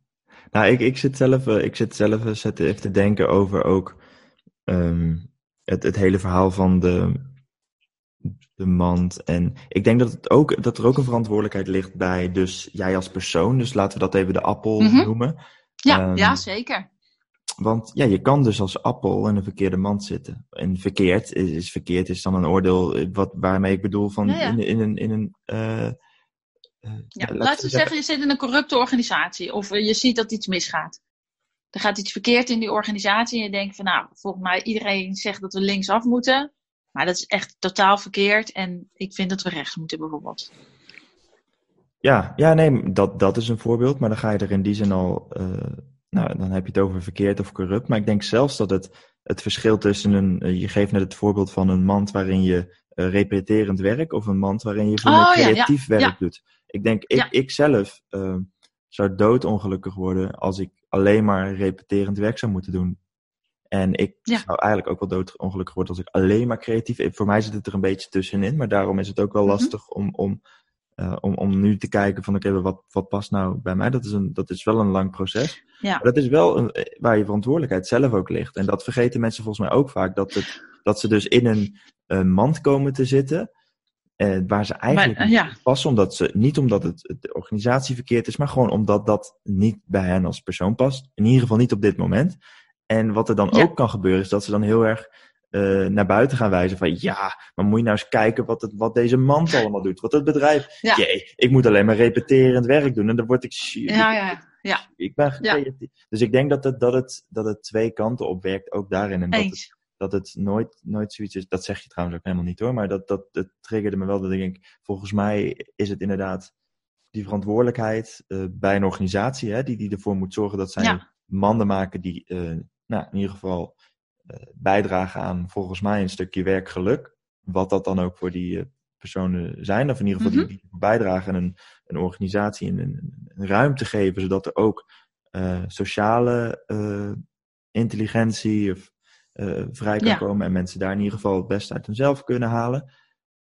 Nou, ik, ik zit zelf, eh, ik zit zelf even te denken over ook um, het, het hele verhaal van de, de mand. En ik denk dat, het ook, dat er ook een verantwoordelijkheid ligt bij dus jij als persoon. Dus laten we dat even de appel Mhm. noemen. Ja, Ehm, ja zeker. Want ja, je kan dus als appel in een verkeerde mand zitten. En verkeerd is, is verkeerd, is dan een oordeel eh, wat, waarmee ik bedoel van Ja, ja. in, in een. In een eh, eh, Ja, laten laten we zeggen, je zit in een corrupte organisatie of eh, je ziet dat iets misgaat. Er gaat iets verkeerd in die organisatie en je denkt van nou, volgens mij iedereen zegt dat we linksaf moeten. Maar dat is echt totaal verkeerd en ik vind dat we rechts moeten bijvoorbeeld. Ja, ja, nee, dat, dat is een voorbeeld. Maar dan ga je er in die zin al. eh, nou, dan heb je het over verkeerd of corrupt. Maar ik denk zelfs dat het, het verschil tussen een. eh, je geeft net het voorbeeld van een mand waarin je eh, repeterend werk. of een mand waarin je Oh, meer ja, ja, creatief werk ja. doet. Ik denk, ik, Ja. ik zelf. eh, zou doodongelukkig worden als ik alleen maar repeterend werk zou moeten doen. En ik Ja. zou eigenlijk ook wel doodongelukkig worden als ik alleen maar creatief... Voor mij zit het er een beetje tussenin, maar daarom is het ook wel Mhm. lastig om, om, eh, om, om nu te kijken van oké, wat, wat past nou bij mij? Dat is, een, dat is wel een lang proces. Ja. Maar dat is wel een, eh, waar je verantwoordelijkheid zelf ook ligt. En dat vergeten mensen volgens mij ook vaak. Dat, het, dat ze dus in een, eh, mand komen te zitten. Eh, waar ze eigenlijk Maar, ja. passen. Omdat ze, niet omdat het, de organisatie verkeerd is. Maar gewoon omdat dat niet bij hen als persoon past. In ieder geval niet op dit moment. En wat er dan Ja. ook kan gebeuren. Is dat ze dan heel erg eh, naar buiten gaan wijzen. Van ja, maar moet je nou eens kijken wat, het, wat deze mand allemaal doet. Wat het bedrijf. Ja. Jee, ik moet alleen maar repeterend werk doen. En dan word ik... Ja, ja, ja. Ik ben creatief. Dus ik denk dat het, dat, het, dat het twee kanten op werkt, ook daarin. En dat het. Dat het nooit, nooit zoiets is. Dat zeg je trouwens ook helemaal niet hoor. Maar dat, dat, dat triggerde me wel. Dat ik denk, volgens mij is het inderdaad die verantwoordelijkheid eh, bij een organisatie, hè, die, die ervoor moet zorgen dat zij Ja. manden maken die eh, nou, in ieder geval eh, bijdragen aan volgens mij een stukje werkgeluk. Wat dat dan ook voor die personen zijn. Of in ieder geval Mhm. die, die bijdragen aan een, een organisatie een, een, een ruimte geven, zodat er ook sociale intelligentie of, eh, vrij kan Ja. komen en mensen daar in ieder geval het beste uit hunzelf kunnen halen.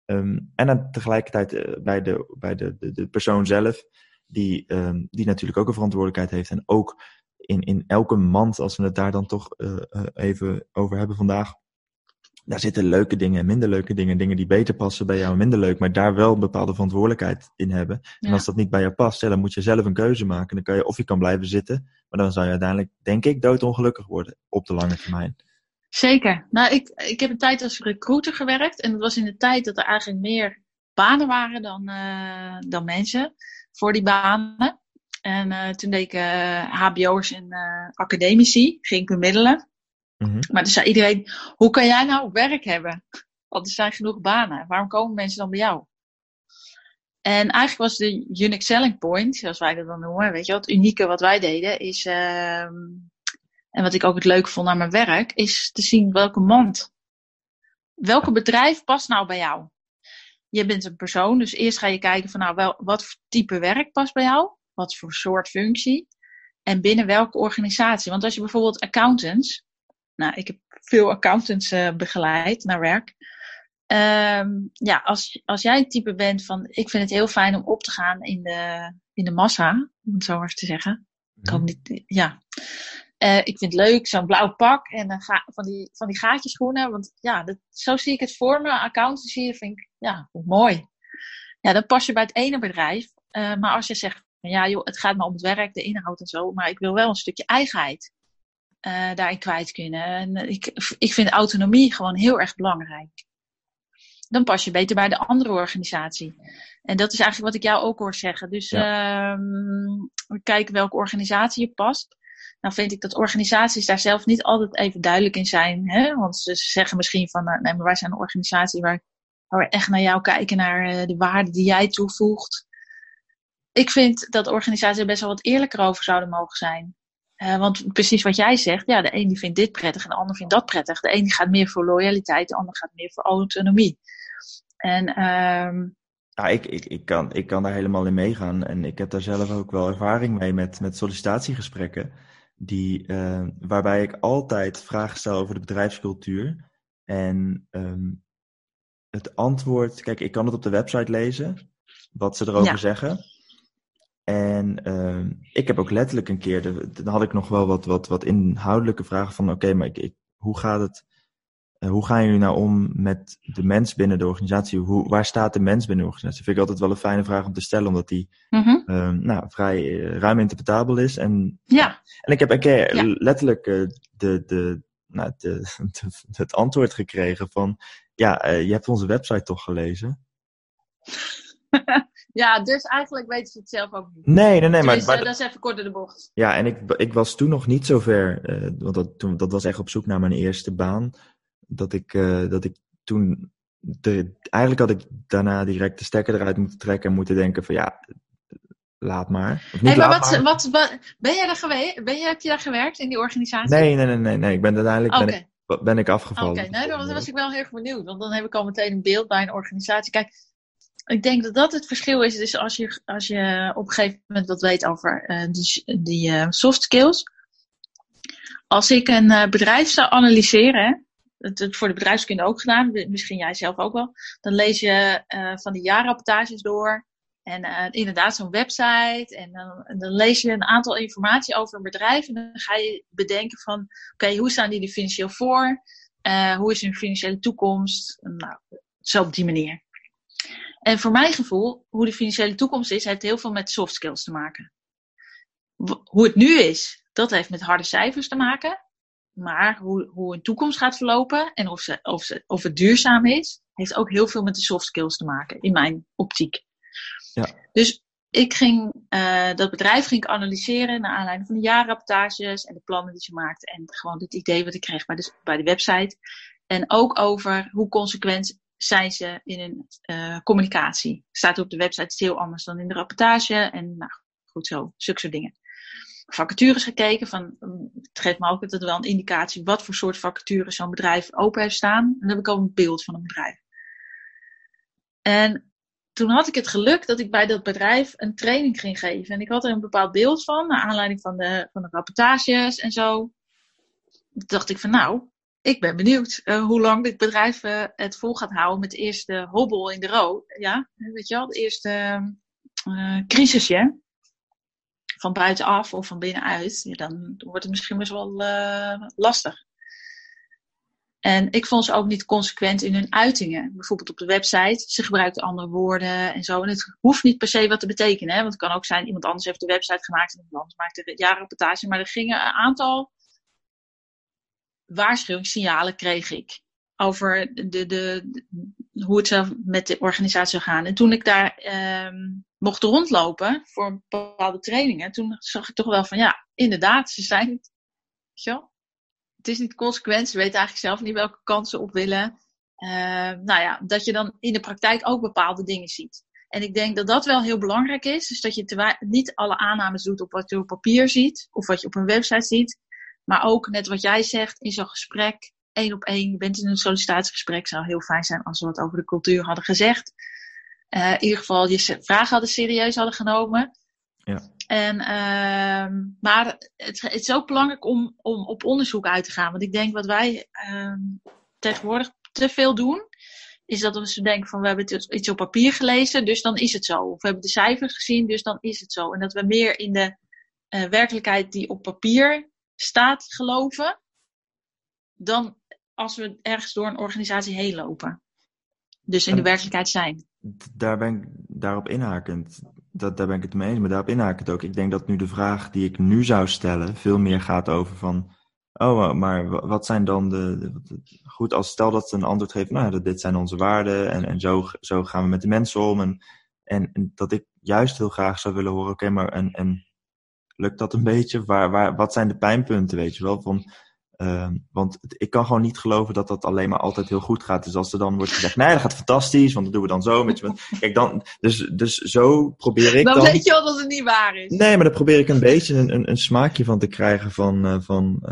Ehm, en dan tegelijkertijd eh, bij, de, bij de, de, de persoon zelf, die, ehm, die natuurlijk ook een verantwoordelijkheid heeft. En ook in, in elke mand, als we het daar dan toch eh, eh, even over hebben vandaag, daar zitten leuke dingen en minder leuke dingen. Dingen die beter passen bij jou en minder leuk, maar daar wel een bepaalde verantwoordelijkheid in hebben. En als dat niet bij jou past, ja, dan moet je zelf een keuze maken. Dan kan je, of je kan blijven zitten, maar dan zou je uiteindelijk, denk ik, doodongelukkig worden op de lange termijn. Zeker. Nou, ik, ik heb een tijd als recruiter gewerkt. En dat was in de tijd dat er eigenlijk meer banen waren dan, eh, dan mensen voor die banen. En eh, toen deed ik eh, HBO'ers en academici, ging ik bemiddelen. Mhm. Maar toen zei iedereen, hoe kan jij nou werk hebben? Want er zijn genoeg banen. Waarom komen mensen dan bij jou? En eigenlijk was de unique selling point, zoals wij dat dan noemen, weet je het unieke wat wij deden, is, ehm, en wat ik ook het leuke vond aan mijn werk, is te zien welke mand, welke bedrijf past nou bij jou? Je bent een persoon, dus eerst ga je kijken van nou, wel, wat voor type werk past bij jou? Wat voor soort functie? En binnen welke organisatie? Want als je bijvoorbeeld accountants, nou, ik heb veel accountants eh, begeleid naar werk. Ehm, ja, als, als jij het type bent van, ik vind het heel fijn om op te gaan in de, in de massa, om het zo maar eens te zeggen. Ik hoop niet, ja. Eh, ik vind het leuk, zo'n blauw pak en dan ga, van, die, van die gaatjeschoenen. Want ja, dat, zo zie ik het voor me. Accountancy vind ik, ja, mooi. Ja, dan pas je bij het ene bedrijf. Eh, maar als je zegt, ja joh, het gaat me om het werk, de inhoud en zo. Maar ik wil wel een stukje eigenheid eh, daarin kwijt kunnen. En ik, ik vind autonomie gewoon heel erg belangrijk. Dan pas je beter bij de andere organisatie. En dat is eigenlijk wat ik jou ook hoor zeggen. Dus ehm kijken welke organisatie je past. Nou vind ik dat organisaties daar zelf niet altijd even duidelijk in zijn. Hè? Want ze zeggen misschien van, nou, nee, maar wij zijn een organisatie waar, waar we echt naar jou kijken, naar uh, de waarde die jij toevoegt. Ik vind dat organisaties best wel wat eerlijker over zouden mogen zijn. Uh, want precies wat jij zegt, ja, de een die vindt dit prettig en de ander vindt dat prettig. De een die gaat meer voor loyaliteit, de ander gaat meer voor autonomie. En ja, ik, ik, ik, kan, ik kan daar helemaal in meegaan. En ik heb daar zelf ook wel ervaring mee met, met sollicitatiegesprekken. Die, uh, waarbij ik altijd vragen stel over de bedrijfscultuur. En um, het antwoord, kijk, ik kan het op de website lezen, wat ze erover ja. zeggen. En uh, ik heb ook letterlijk een keer, dan had ik nog wel wat, wat, wat inhoudelijke vragen van, oké, okay, maar ik, ik, hoe gaat het, hoe gaan jullie nou om met de mens binnen de organisatie? Hoe, waar staat de mens binnen de organisatie? Vind ik altijd wel een fijne vraag om te stellen, omdat die mm -hmm. uh, nou, vrij uh, ruim interpretabel is. En, ja. en ik heb een keer ja. letterlijk uh, de, de, nou, de, de, het antwoord gekregen van, ja, je hebt onze website toch gelezen? Ja, dus eigenlijk weten ze het zelf ook niet. Nee, nee, nee. Maar, dus, maar, dat is even kort door de bocht. Ja, en ik, ik was toen nog niet zo ver, want dat, toen, dat was echt op zoek naar mijn eerste baan. Dat ik, uh, dat ik toen, de, eigenlijk had ik daarna direct de stekker eruit moeten trekken en moeten denken van ja, laat maar. Hey, maar, wat, maar. Wat, wat, ben jij daar geweest? Ben je, heb je daar gewerkt in die organisatie? Nee, nee, nee, nee. nee. Ik ben uiteindelijk okay. ben ik, ben ik afgevallen. Oké, okay. nee, dan was ik wel heel erg benieuwd. Want dan heb ik al meteen een beeld bij een organisatie. Kijk, ik denk dat dat het verschil is. Dus als je, als je op een gegeven moment wat weet over uh, die, die uh, soft skills. Als ik een uh, bedrijf zou analyseren, het voor de bedrijfskunde ook gedaan, misschien jij zelf ook wel. Dan lees je van die jaarrapportages door. En inderdaad zo'n website. En dan, dan, lees je een aantal informatie over een bedrijf. En dan ga je bedenken van, oké, hoe staan die er financieel voor? hoe is hun financiële toekomst? Nou, zo op die manier. En voor mijn gevoel, hoe de financiële toekomst is, heeft heel veel met soft skills te maken. Hoe het nu is, dat heeft met harde cijfers te maken. Maar hoe, hoe een toekomst gaat verlopen en of, ze, of, ze, of het duurzaam is, heeft ook heel veel met de soft skills te maken, in mijn optiek. Ja. Dus ik ging uh, dat bedrijf ging ik analyseren naar aanleiding van de jaarrapportages en de plannen die ze maakten. En gewoon het idee wat ik kreeg bij de, bij de website. En ook over hoe consequent zijn ze in hun uh, communicatie. Staat op de website heel anders dan in de rapportage. En nou, goed zo, zulke soort dingen. Vacatures gekeken. Van, mm, het geeft me ook altijd wel een indicatie wat voor soort vacatures zo'n bedrijf open heeft staan. En dan heb ik ook een beeld van een bedrijf. En toen had ik het geluk dat ik bij dat bedrijf een training ging geven. En ik had er een bepaald beeld van, naar aanleiding van de, van de rapportages en zo. Toen dacht ik van nou, ik ben benieuwd uh, hoe lang dit bedrijf uh, het vol gaat houden met de eerste hobbel in de rood. Ja, weet je wel, de eerste uh, crisisje. Van buitenaf of van binnenuit. Dan wordt het misschien best wel lastig. En ik vond ze ook niet consequent in hun uitingen. Bijvoorbeeld op de website. Ze gebruikten andere woorden en zo. En het hoeft niet per se wat te betekenen. Hè? Want het kan ook zijn, iemand anders heeft de website gemaakt. En iemand anders maakte de jaarrapportage. Maar er gingen een aantal waarschuwingssignalen kreeg ik over de, de, hoe het zou met de organisatie zou gaan. En toen ik daar ehm, mocht rondlopen voor bepaalde trainingen, toen zag ik toch wel van ja, inderdaad, ze zijn het. Het is niet consequent, ze weten eigenlijk zelf niet welke kant ze op willen. Uh, nou ja, dat je dan in de praktijk ook bepaalde dingen ziet. En ik denk dat dat wel heel belangrijk is. Dus dat je niet alle aannames doet op wat je op papier ziet of wat je op een website ziet. Maar ook net wat jij zegt in zo'n gesprek, één op één. Je bent in een sollicitatiegesprek. zou heel fijn zijn als we wat over de cultuur hadden gezegd. Uh, in ieder geval je vragen hadden serieus hadden genomen. Ja. En, uh, maar het, het, is ook belangrijk om, om op onderzoek uit te gaan. Want ik denk wat wij uh, tegenwoordig te veel doen, is dat we denken van we hebben iets op papier gelezen, dus dan is het zo. Of we hebben de cijfers gezien, dus dan is het zo. En dat we meer in de uh, werkelijkheid die op papier staat geloven, dan als we ergens door een organisatie heen lopen. Dus in de werkelijkheid zijn. Daar ben ik daarop inhakend. Dat, daar ben ik het mee eens, maar daarop inhakend ook. Ik denk dat nu de vraag die ik nu zou stellen veel meer gaat over van. Oh, maar wat zijn dan de. goed, als stel dat ze een antwoord geeft, nou, dit zijn onze waarden en, en zo, zo gaan we met de mensen om. En, en, en dat ik juist heel graag zou willen horen, oké, maar en, en lukt dat een beetje? Waar, waar, wat zijn de pijnpunten, weet je wel? Van, uh, want ik kan gewoon niet geloven dat dat alleen maar altijd heel goed gaat. Dus als er dan wordt gezegd, nee, dat gaat fantastisch, want dat doen we dan zo. Met je, kijk, dan, dus, dus zo probeer ik dan... Dan weet je wel dat het niet waar is. Nee, maar dan probeer ik een beetje een, een, een smaakje van te krijgen van, uh, van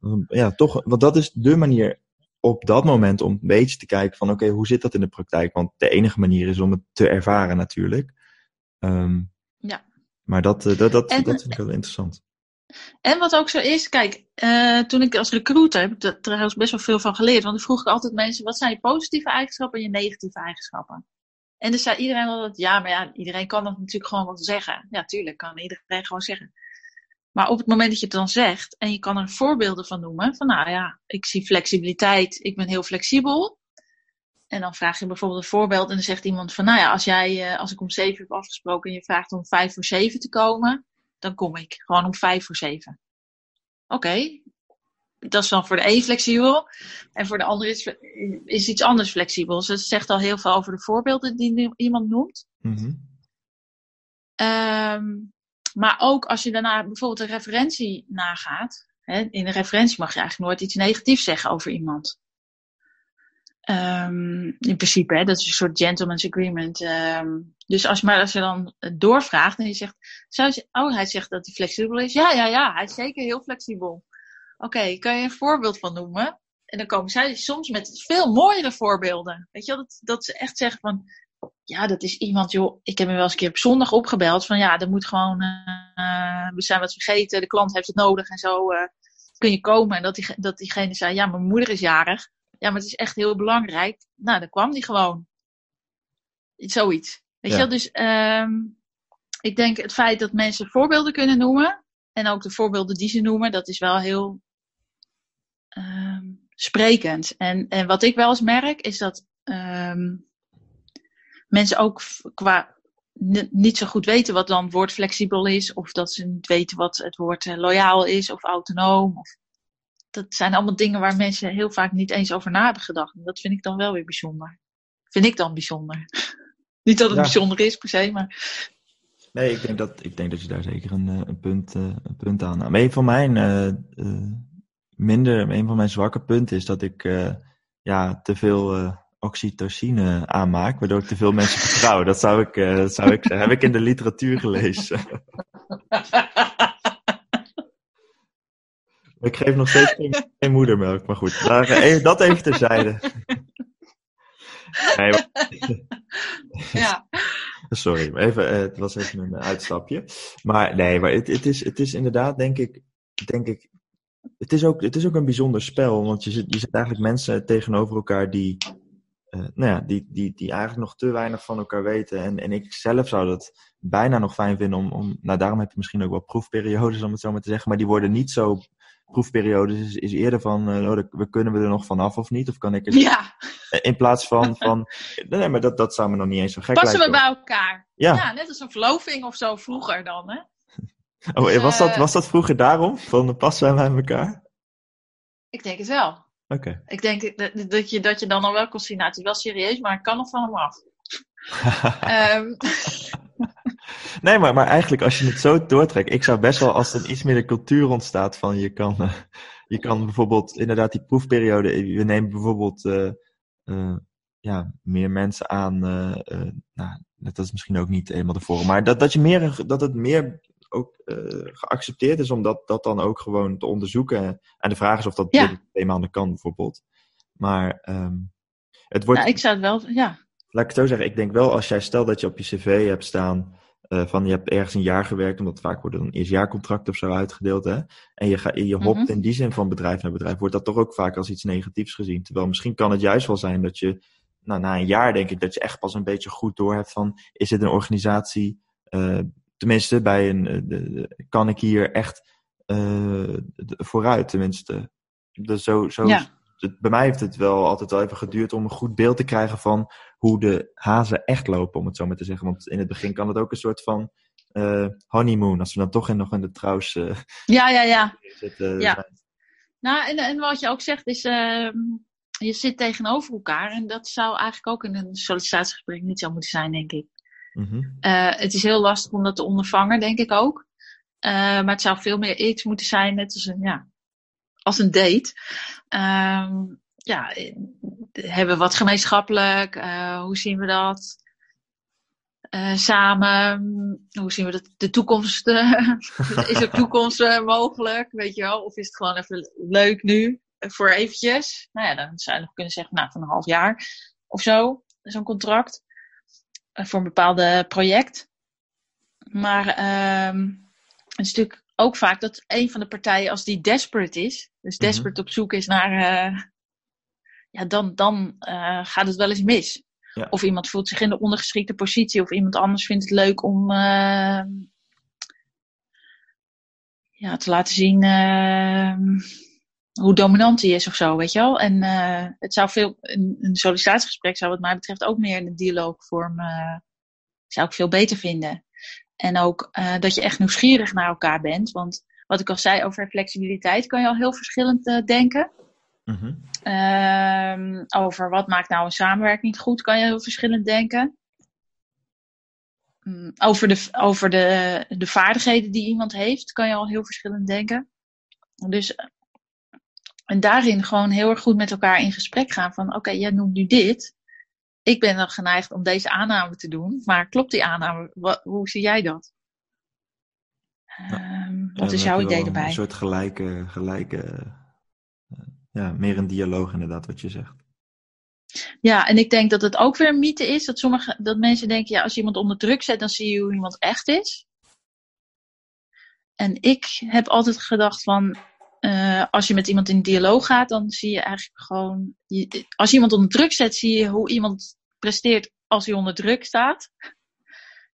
uh, ja, toch, want dat is de manier op dat moment om een beetje te kijken van, oké, okay, hoe zit dat in de praktijk? Want de enige manier is om het te ervaren natuurlijk. Um, ja. Maar dat, uh, dat, dat, en, dat vind ik wel interessant. En wat ook zo is, kijk, uh, toen ik als recruiter heb ik er trouwens best wel veel van geleerd. Want dan vroeg ik altijd mensen, wat zijn je positieve eigenschappen en je negatieve eigenschappen? En dan zei iedereen altijd, ja, maar ja, iedereen kan dat natuurlijk gewoon wel zeggen. Ja, tuurlijk, kan iedereen gewoon zeggen. Maar op het moment dat je het dan zegt en je kan er voorbeelden van noemen, van nou ja, ik zie flexibiliteit, ik ben heel flexibel. En dan vraag je bijvoorbeeld een voorbeeld en dan zegt iemand van, nou ja, als jij, uh, als ik om zeven heb afgesproken en je vraagt om vijf voor zeven te komen, dan kom ik gewoon om vijf voor zeven. Oké, okay. dat is dan voor de een flexibel en voor de ander is, is iets anders flexibel. Dus dat zegt al heel veel over de voorbeelden die iemand noemt. Mm um, maar ook als je daarna bijvoorbeeld een referentie nagaat. Hè, in een referentie mag je eigenlijk nooit iets negatiefs zeggen over iemand. Um, in principe, hè, dat is een soort gentleman's agreement. Um, dus als, maar als je dan doorvraagt en je zegt, zou je, oh, hij zegt dat hij flexibel is. Ja, ja, ja, hij is zeker heel flexibel. Oké, kan je een voorbeeld van noemen? En dan komen zij soms met veel mooiere voorbeelden. Weet je wel, dat, dat ze echt zeggen van, ja, dat is iemand, joh. Ik heb me wel eens een keer op zondag opgebeld. Van ja, er moet gewoon. Uh, we zijn wat vergeten. De klant heeft het nodig en zo. Uh, kun je komen? En dat, die, dat diegene zei: Ja, mijn moeder is jarig. Ja, maar het is echt heel belangrijk. Nou, dan kwam die gewoon. Zoiets. Weet ja. je wel? Dus um, ik denk het feit dat mensen voorbeelden kunnen noemen. En ook de voorbeelden die ze noemen, dat is wel heel um, sprekend. En, en wat ik wel eens merk, is dat um, mensen ook qua niet zo goed weten wat dan woord flexibel is, of dat ze niet weten wat het woord uh, loyaal is of autonoom. Of, dat zijn allemaal dingen waar mensen heel vaak niet eens over na hebben gedacht. En dat vind ik dan wel weer bijzonder. Vind ik dan bijzonder. niet dat het ja. bijzonder is per se, maar. Nee, ik denk dat, ik denk dat je daar zeker een, een, punt, een punt aan hebt. Maar een van mijn uh, uh, minder, een van mijn zwakke punten is dat ik ja, te veel oxytocine aanmaak, waardoor ik te veel mensen vertrouw. Dat zou ik, uh, dat zou ik. Heb ik in de literatuur gelezen. ik geef nog steeds geen, geen moedermelk, maar goed. Daar, even, dat even terzijde. Nee, maar... ja. Sorry, even, uh, het was even een uitstapje. Maar nee, maar het, het, is, het is inderdaad, denk ik, denk ik het, is ook, het is ook een bijzonder spel. Want je zit, je zit eigenlijk mensen tegenover elkaar die uh, nou ja, die, die, die eigenlijk nog te weinig van elkaar weten. En, en ik zelf zou dat bijna nog fijn vinden om, om. Nou, daarom heb je misschien ook wel proefperiodes, om het zo maar te zeggen. Maar die worden niet zo. Proefperiodes is, is eerder van. Uh, oh, we kunnen we er nog vanaf of niet? Of kan ik het. Ja. In plaats van. van nee, maar dat, dat zou me nog niet eens zo gek Passen lijken. Passen we bij elkaar? Ja. ja. net als een verloving of zo vroeger dan, hè? Oh, dus, was, dat, was dat vroeger daarom? Van passen wij bij elkaar? Ik denk het wel. Okay. Ik denk dat, dat, je, dat je dan al wel kon zien, nou het is wel serieus, maar ik kan nog van hem af. um. Nee, maar, maar eigenlijk als je het zo doortrekt, ik zou best wel als er iets meer de cultuur ontstaat van je kan, uh, je kan bijvoorbeeld inderdaad die proefperiode, we nemen bijvoorbeeld uh, uh, ja, meer mensen aan, nou, dat is misschien ook niet helemaal de vorm, maar dat, dat, je meer, dat het meer ook geaccepteerd is om dat, dat dan ook gewoon te onderzoeken. En de vraag is of dat ja. maanden kan, bijvoorbeeld. Maar um, het wordt. Ja, ik zou het wel, ja. Laat ik het zo zeggen, ik denk wel als jij stelt dat je op je cv hebt staan. Uh, van je hebt ergens een jaar gewerkt, omdat vaak worden dan eerst jaarcontract of zo uitgedeeld. Hè? En je, ga, je hopt mm -hmm. in die zin van bedrijf naar bedrijf, wordt dat toch ook vaak als iets negatiefs gezien. Terwijl misschien kan het juist wel zijn dat je, nou, na een jaar denk ik, dat je echt pas een beetje goed door hebt van, is dit een organisatie uh, tenminste, bij een, de, de, kan ik hier echt uh, vooruit, tenminste. Dus zo, zo, ja. Het, bij mij heeft het wel altijd wel even geduurd om een goed beeld te krijgen van hoe de hazen echt lopen, om het zo maar te zeggen. Want in het begin kan het ook een soort van uh, honeymoon, als we dan toch in, nog in de trouws. Uh, ja, ja, ja. Zitten, ja. Nou, en, en wat je ook zegt is, uh, je zit tegenover elkaar. En dat zou eigenlijk ook in een sollicitatiegesprek niet zo moeten zijn, denk ik. Mm -hmm. uh, het is heel lastig om dat te ondervangen, denk ik ook. Maar het zou veel meer iets moeten zijn, net als een, ja, als een date. Uh, ja, hebben we wat gemeenschappelijk? Uh, hoe zien we dat? samen, hoe zien we dat? De toekomst, is er toekomst mogelijk? Weet je wel? Of is het gewoon even leuk nu? Voor eventjes? Nou ja, dan zou je nog kunnen zeggen, nou, van een half jaar of zo, zo'n contract voor een bepaalde project. Maar het is natuurlijk ook vaak dat een van de partijen, als die desperate is, dus desperate mm-hmm. op zoek is naar, uh, ja, dan, dan uh, gaat het wel eens mis. Ja. Of iemand voelt zich in de ondergeschikte positie, of iemand anders vindt het leuk om uh, ja, te laten zien ehm, hoe dominant hij is of zo, weet je wel. En het zou veel, een, een sollicitatiegesprek zou wat mij betreft ook meer in de dialoogvorm, zou ik veel beter vinden. En ook uh, dat je echt nieuwsgierig naar elkaar bent. Want wat ik al zei over flexibiliteit, kan je al heel verschillend denken. Mm-hmm. over wat maakt nou een samenwerking goed, kan je heel verschillend denken. Um, over de, over de, de vaardigheden die iemand heeft, kan je al heel verschillend denken. Dus en daarin gewoon heel erg goed met elkaar in gesprek gaan van oké, okay, jij noemt nu dit. Ik ben dan geneigd om deze aanname te doen, maar klopt die aanname? Wat, hoe zie jij dat? Ja. Um, wat is jouw idee erbij? Een soort gelijke, gelijke ja, meer een dialoog inderdaad wat je zegt. Ja, en ik denk dat het ook weer een mythe is dat, sommige, dat mensen denken, ja, als je iemand onder druk zet, dan zie je hoe iemand echt is. En ik heb altijd gedacht van, uh, als je met iemand in dialoog gaat, dan zie je eigenlijk gewoon, je, als je iemand onder druk zet, zie je hoe iemand presteert als hij onder druk staat.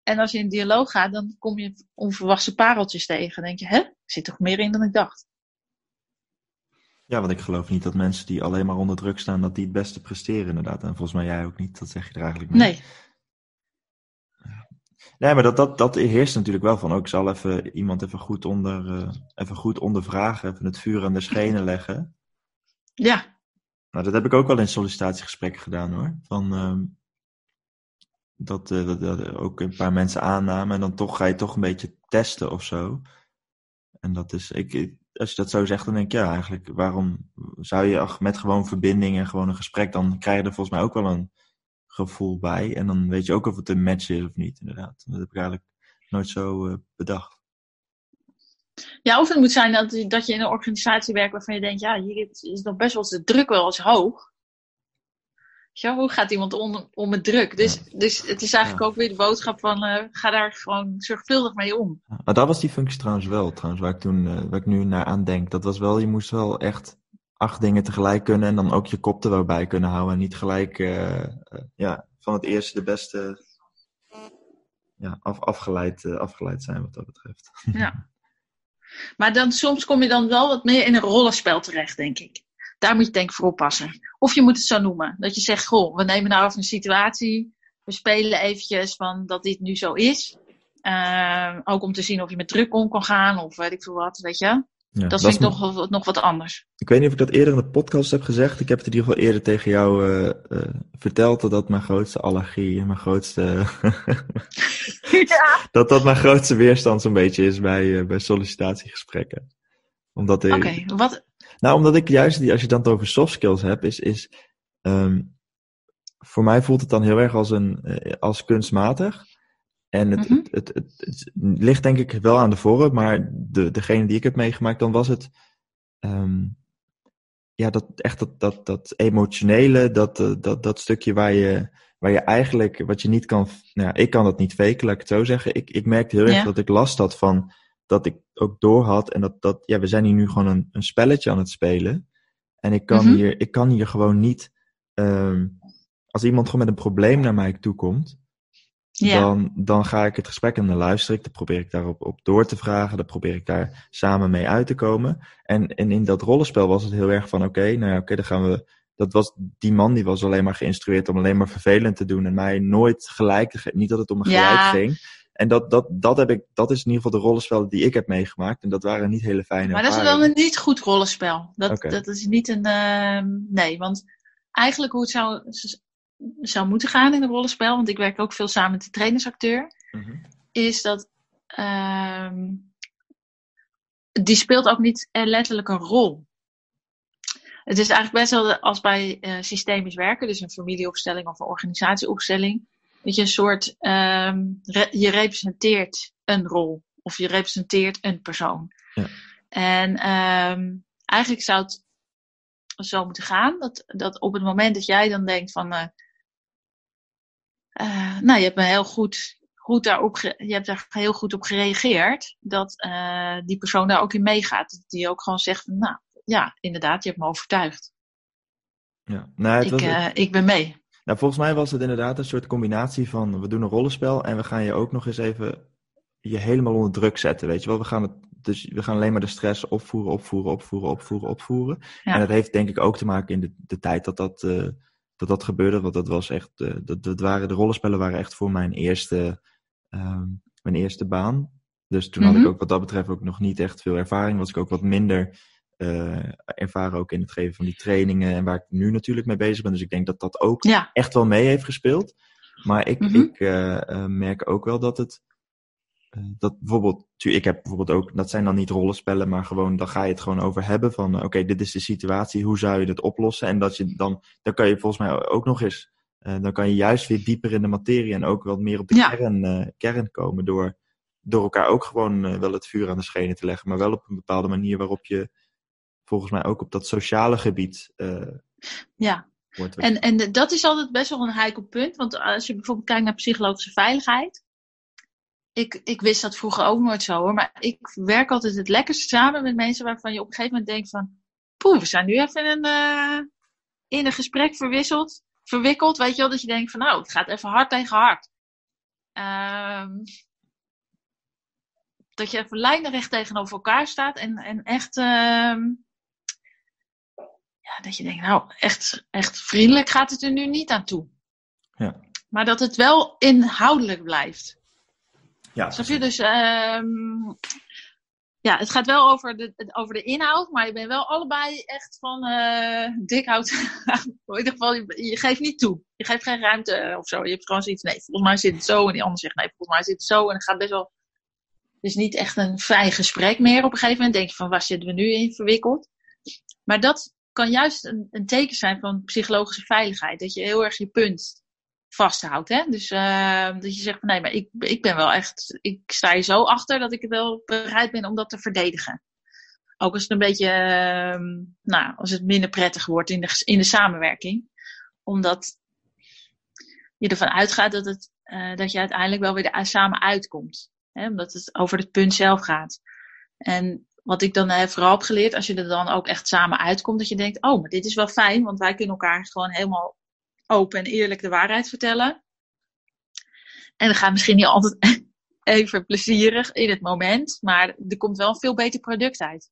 En als je in dialoog gaat, dan kom je onverwachte pareltjes tegen. Dan denk je, hè, er zit toch meer in dan ik dacht. Ja, want ik geloof niet dat mensen die alleen maar onder druk staan, dat die het beste presteren inderdaad. En volgens mij jij ook niet, dat zeg je er eigenlijk mee. Nee. Nee, maar dat, dat, dat heerst natuurlijk wel van. Ook zal even iemand even goed, onder, uh, even goed ondervragen, even het vuur aan de schenen leggen. Ja. Nou, dat heb ik ook wel in sollicitatiegesprekken gedaan hoor. Van, dat, uh, dat, dat, ook een paar mensen aannamen en dan toch ga je toch een beetje testen of zo. En dat is, ik, als je dat zo zegt, dan denk ik, ja, eigenlijk, waarom zou je met gewoon verbinding en gewoon een gesprek, dan krijg je er volgens mij ook wel een gevoel bij. En dan weet je ook of het een match is of niet, inderdaad. Dat heb ik eigenlijk nooit zo uh, bedacht. Ja, of het moet zijn dat, dat je in een organisatie werkt waarvan je denkt, ja, hier is nog best wel de druk wel eens hoog. Ja, hoe gaat iemand om, om met druk? Dus, ja. dus het is eigenlijk ja. ook weer de boodschap van uh, ga daar gewoon zorgvuldig mee om. Maar dat was die functie trouwens wel, trouwens, waar ik toen, uh, waar ik nu naar aan denk. Dat was wel, je moest wel echt acht dingen tegelijk kunnen en dan ook je kop er wel bij kunnen houden. En niet gelijk uh, ja, van het eerste de beste ja, af, afgeleid, afgeleid zijn wat dat betreft. Ja. Maar dan, soms kom je dan wel wat meer in een rollenspel terecht, denk ik. Daar moet je denk ik voor oppassen. Of je moet het zo noemen. Dat je zegt, goh, we nemen nou even een situatie. We spelen eventjes van dat dit nu zo is. Ook om te zien of je met druk om kan gaan of weet ik veel wat, weet je. Ja, dat, dat vind ik nog, nog, nog wat anders. Ik weet niet of ik dat eerder in de podcast heb gezegd. Ik heb het in ieder geval eerder tegen jou uh, uh, verteld dat dat mijn grootste allergie, mijn grootste. ja. Dat dat mijn grootste weerstand zo'n beetje is bij, uh, bij sollicitatiegesprekken. Omdat ik. Oké, okay, wat. Nou, omdat ik juist, als je dan het over soft skills hebt, is. is um, voor mij voelt het dan heel erg als, een, als kunstmatig. En het, mm-hmm. het, het, het, ligt denk ik wel aan de vorm, maar de, degene die ik heb meegemaakt, dan was het um, ja, dat, echt dat, dat, dat emotionele, dat, dat, dat stukje waar je, waar je eigenlijk, wat je niet kan, nou ja, ik kan dat niet faken, laat ik het zo zeggen. Ik, ik merkte heel erg ja. dat ik last had van, dat ik ook door had en dat, dat ja, we zijn hier nu gewoon een, een spelletje aan het spelen. En ik kan, mm-hmm. hier, ik kan hier gewoon niet, um, als iemand gewoon met een probleem naar mij toe komt, ja. dan, dan ga ik het gesprek en dan luister ik. Dan probeer ik daarop op door te vragen. Dan probeer ik daar samen mee uit te komen. En, en in dat rollenspel was het heel erg van: oké, okay, nou ja, oké, okay, dan gaan we. Dat was, die man die was alleen maar geïnstrueerd om alleen maar vervelend te doen en mij nooit gelijk te geven. Niet dat het om een gelijk ja. ging. En dat, dat, dat, heb ik, dat is in ieder geval de rollenspellen die ik heb meegemaakt. En dat waren niet hele fijne Maar dat is wel een niet goed rollenspel. Dat, okay. dat is niet een... Uh, nee, want eigenlijk hoe het zou, zou moeten gaan in een rollenspel, want ik werk ook veel samen met de trainersacteur, mm-hmm. is dat um, die speelt ook niet letterlijk een rol. Het is eigenlijk best wel als bij uh, systemisch werken, dus een familieopstelling of een organisatieopstelling, dat je een soort, um, re- je representeert een rol of je representeert een persoon. Ja. En um, eigenlijk zou het zo moeten gaan, dat, dat op het moment dat jij dan denkt van, uh, uh, nou, je hebt me heel goed, goed daarop je hebt daar heel goed op gereageerd. Dat uh, die persoon daar ook in meegaat. Dat die ook gewoon zegt nou, ja, inderdaad, je hebt me overtuigd. Ja, nou, het ik, was, uh, ik ben mee. Nou, volgens mij was het inderdaad een soort combinatie van, we doen een rollenspel en we gaan je ook nog eens even je helemaal onder druk zetten, weet je wel. We gaan het dus we gaan alleen maar de stress opvoeren, opvoeren, opvoeren, opvoeren, opvoeren. Ja. En dat heeft denk ik ook te maken in de, de tijd dat dat, uh, dat dat gebeurde. Want dat was echt, uh, dat, dat waren, de rollenspellen waren echt voor mijn eerste, um, mijn eerste baan. Dus toen had ik ook wat dat betreft ook nog niet echt veel ervaring. Was ik ook wat minder uh, ervaren ook in het geven van die trainingen. En waar ik nu natuurlijk mee bezig ben. Dus ik denk dat dat ook ja. echt wel mee heeft gespeeld. Maar ik, mm-hmm. ik merk ook wel dat het dat bijvoorbeeld, ik heb bijvoorbeeld ook, dat zijn dan niet rollenspellen, maar gewoon, dan ga je het gewoon over hebben van, oké, okay, dit is de situatie, hoe zou je dit oplossen? En dat je dan, dan kan je volgens mij ook nog eens, uh, dan kan je juist weer dieper in de materie en ook wat meer op de ja. kern, uh, kern komen door, door elkaar ook gewoon uh, wel het vuur aan de schenen te leggen, maar wel op een bepaalde manier waarop je volgens mij ook op dat sociale gebied. ja. Wordt En, en dat is altijd best wel een heikel punt. Want als je bijvoorbeeld kijkt naar psychologische veiligheid. Ik, ik wist dat vroeger ook nooit zo hoor. Maar ik werk altijd het lekkerst samen met mensen waarvan je op een gegeven moment denkt van... Poeh, we zijn nu even in een, eh, in een gesprek verwisseld, verwikkeld. Weet je wel, dat je denkt van nou, het gaat even hard tegen hard. Ehm, dat je even lijnrecht tegenover elkaar staat en, en echt... ehm, ja, dat je denkt, nou, echt, echt vriendelijk gaat het er nu niet aan toe. Ja. Maar dat het wel inhoudelijk blijft. Ja, Snap je? Dus ehm, ja, het gaat wel over de, over de inhoud, maar je bent wel allebei echt van eh dik hout. in ieder geval, je, je geeft niet toe. Je geeft geen ruimte eh, of zo. Je hebt gewoon zoiets, nee, volgens mij zit het zo. En die ander zegt, nee, volgens mij zit het zo. En het gaat best wel... Het is niet echt een vrij gesprek meer op een gegeven moment. denk je van, waar zitten we nu in verwikkeld? Maar dat kan juist een, een teken zijn van psychologische veiligheid. Dat je heel erg je punt vasthoudt. Hè? Dus eh, dat je zegt van nee, maar ik, ik ben wel echt, ik sta hier zo achter dat ik wel bereid ben om dat te verdedigen. Ook als het een beetje, eh, nou, als het minder prettig wordt in de, in de samenwerking. Omdat je ervan uitgaat dat, het, eh, dat je uiteindelijk wel weer er samen uitkomt. Hè? Omdat het over het punt zelf gaat. En wat ik dan eh, vooral heb geleerd, als je er dan ook echt samen uitkomt, dat je denkt, oh, maar dit is wel fijn, want wij kunnen elkaar gewoon helemaal open en eerlijk de waarheid vertellen. En dat gaat misschien niet altijd even plezierig in het moment, maar er komt wel een veel beter product uit.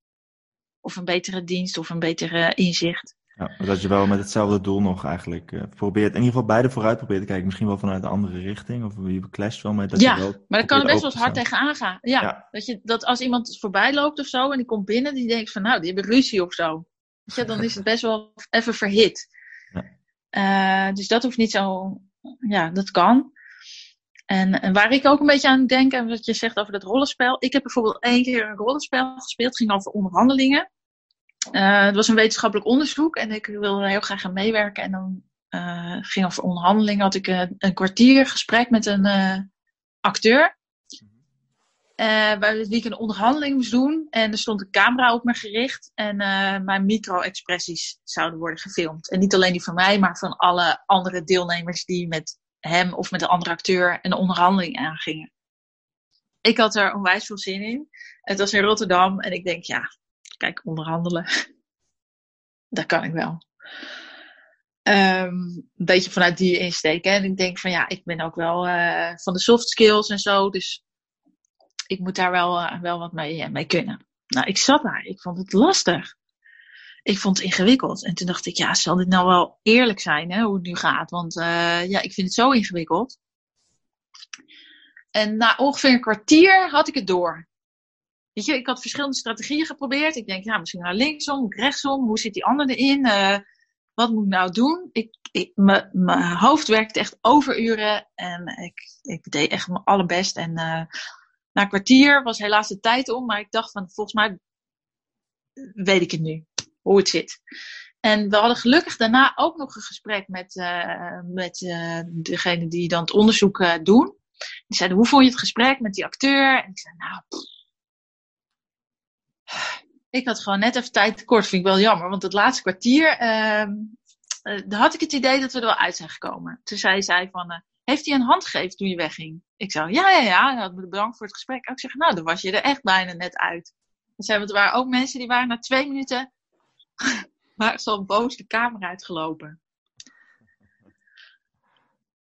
Of een betere dienst of een betere inzicht. Ja, dat je wel met hetzelfde doel nog eigenlijk eh, probeert, in ieder geval beide vooruit probeert te kijken. Misschien wel vanuit een andere richting, of je clasht wel met dat Ja, je wel Maar dat kan er best wel eens hard tegenaan gaan. Ja, Ja. Dat, je, dat als iemand voorbij loopt of zo en die komt binnen, die denkt van nou, die hebben ruzie of zo. Je, dan is het best wel even verhit. Eh, dus dat hoeft niet zo, ja, dat kan. En, waar ik ook een beetje aan denk, en wat je zegt over dat rollenspel. Ik heb bijvoorbeeld één keer een rollenspel gespeeld, het ging over onderhandelingen. Eh, het was een wetenschappelijk onderzoek en ik wilde heel graag aan meewerken. En dan eh, ging over onderhandelingen, had ik een, kwartier gesprek met een acteur. Eh waar wie ik een onderhandeling moest doen. En er stond een camera op me gericht. En eh, mijn micro-expressies zouden worden gefilmd. En niet alleen die van mij, maar van alle andere deelnemers die met hem of met de andere acteur een onderhandeling aangingen. Ik had er onwijs veel zin in. Het was in Rotterdam en ik denk, ja, kijk, onderhandelen. Dat kan ik wel. Ehm, een beetje vanuit die insteek. Hè? En ik denk van ja, ik ben ook wel eh, van de soft skills en zo. Dus ik moet daar wel, eh, wel wat mee, eh, mee kunnen. Nou, ik zat daar. Ik vond het lastig. Ik vond het ingewikkeld. En toen dacht ik, ja, zal dit nou wel eerlijk zijn, hè, hoe het nu gaat? Want eh, ja, ik vind het zo ingewikkeld. En na ongeveer een kwartier had ik het door. Weet je, ik had verschillende strategieën geprobeerd. Ik denk, ja, misschien naar linksom, rechtsom. Hoe zit die ander erin? Wat moet ik nou doen? Ik, mijn hoofd werkte echt overuren. En ik, ik deed echt mijn allerbest. En na kwartier was helaas de tijd om. Maar ik dacht van, volgens mij weet ik het nu. Hoe het zit. En we hadden gelukkig daarna ook nog een gesprek met, eh, met eh, degene die dan het onderzoek eh, doen. Die zeiden, hoe vond je het gesprek met die acteur? En ik zei, nou, ik had gewoon net even tijd tekort. Vind ik wel jammer, want het laatste kwartier, ehm eh, had ik het idee dat we er wel uit zijn gekomen. Toen zei zij van, heeft hij een hand gegeven toen je wegging? Ik zei, ja, ja, ja. En bedankt voor het gesprek. Ik zeg, nou, dan was je er echt bijna net uit. Zei, want er waren ook mensen die waren na twee minuten, ze al boos de kamer uitgelopen.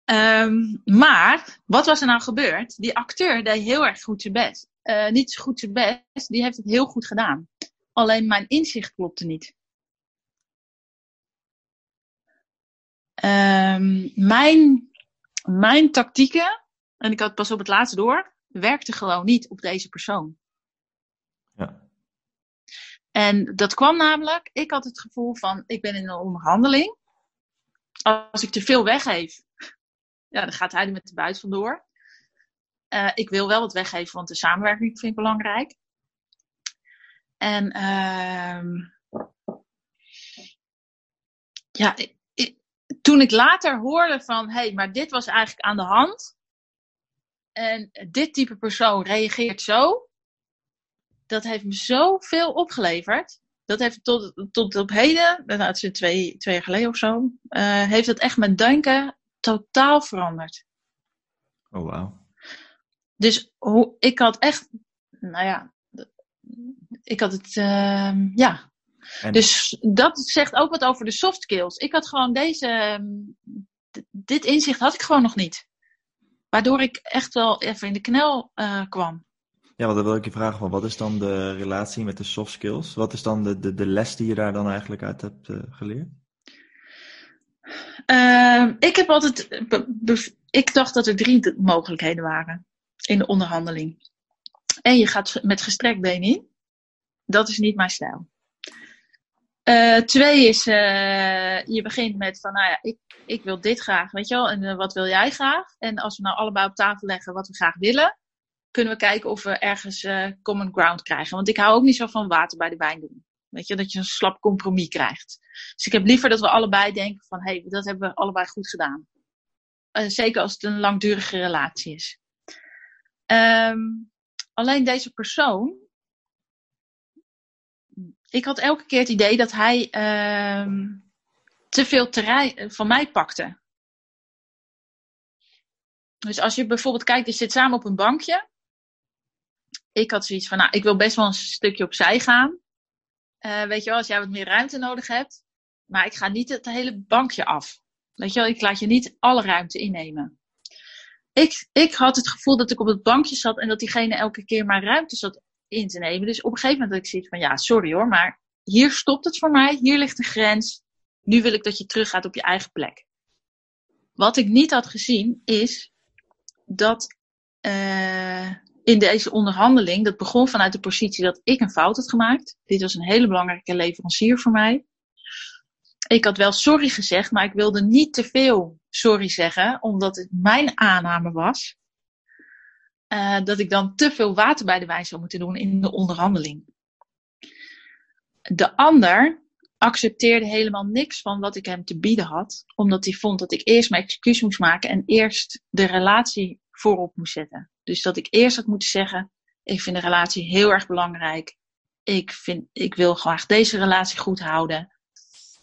Ehm, maar, wat was er nou gebeurd? Die acteur deed heel erg goed zijn best. Eh, niet zo goed zijn best, die heeft het heel goed gedaan. Alleen mijn inzicht klopte niet. Ehm, mijn, mijn tactieken, en ik had pas op het laatst door, werkte gewoon niet op deze persoon. Ja. En dat kwam namelijk, ik had het gevoel van, ik ben in een onderhandeling. Als ik te veel weggeef, ja, dan gaat hij er met de buit vandoor. Eh, ik wil wel wat weggeven, want de samenwerking vind ik belangrijk. En ehm ja, ik- toen ik later hoorde van, hé, hey, maar dit was eigenlijk aan de hand. En dit type persoon reageert zo. Dat heeft me zoveel opgeleverd. dat heeft tot, tot op heden, nou, het is twee, twee jaar geleden of zo, uh, heeft het echt mijn denken totaal veranderd. Oh, wauw. Dus hoe, ik had echt, nou ja, ik had het, uh, ja. En... Dus dat zegt ook wat over de soft skills. Ik had gewoon deze, ehm, dit inzicht had ik gewoon nog niet. Waardoor ik echt wel even in de knel uh, kwam. Ja, want dan wil ik je vragen van, wat is dan de relatie met de soft skills? Wat is dan de, de, de les die je daar dan eigenlijk uit hebt uh, geleerd? Uh, ik heb altijd, ik dacht dat er drie mogelijkheden waren in de onderhandeling. En je gaat met gestrekt been in. Dat is niet mijn stijl. Uh, twee is, uh, je begint met van, nou ja, ik, ik wil dit graag, weet je wel, en uh, wat wil jij graag? En als we nou allebei op tafel leggen wat we graag willen, kunnen we kijken of we ergens common ground krijgen. Want ik hou ook niet zo van water bij de wijn doen. Weet je, dat je een slap compromis krijgt. Dus ik heb liever dat we allebei denken van, hé, hey, dat hebben we allebei goed gedaan. zeker als het een langdurige relatie is. Um, alleen deze persoon, ik had elke keer het idee dat hij uh, te veel terrein van mij pakte. Dus als je bijvoorbeeld kijkt, je zit samen op een bankje. Ik had zoiets van, nou, ik wil best wel een stukje opzij gaan. Uh, weet je wel, als jij wat meer ruimte nodig hebt. Maar ik ga niet het hele bankje af. Weet je wel, ik laat je niet alle ruimte innemen. Ik, ik had het gevoel dat ik op het bankje zat en dat diegene elke keer maar ruimte zat te nemen. Dus op een gegeven moment had ik zoiets van, ja, sorry hoor, maar hier stopt het voor mij. Hier ligt de grens. Nu wil ik dat je teruggaat op je eigen plek. Wat ik niet had gezien is dat uh, in deze onderhandeling, dat begon vanuit de positie dat ik een fout had gemaakt. Dit was een hele belangrijke leverancier voor mij. Ik had wel sorry gezegd, maar ik wilde niet te veel sorry zeggen, omdat het mijn aanname was uh, dat ik dan te veel water bij de wijn zou moeten doen in de onderhandeling. De ander accepteerde helemaal niks van wat ik hem te bieden had, omdat hij vond dat ik eerst mijn excuus moest maken en eerst de relatie voorop moest zetten. Dus dat ik eerst had moeten zeggen: Ik vind de relatie heel erg belangrijk. Ik, vind, ik wil graag deze relatie goed houden.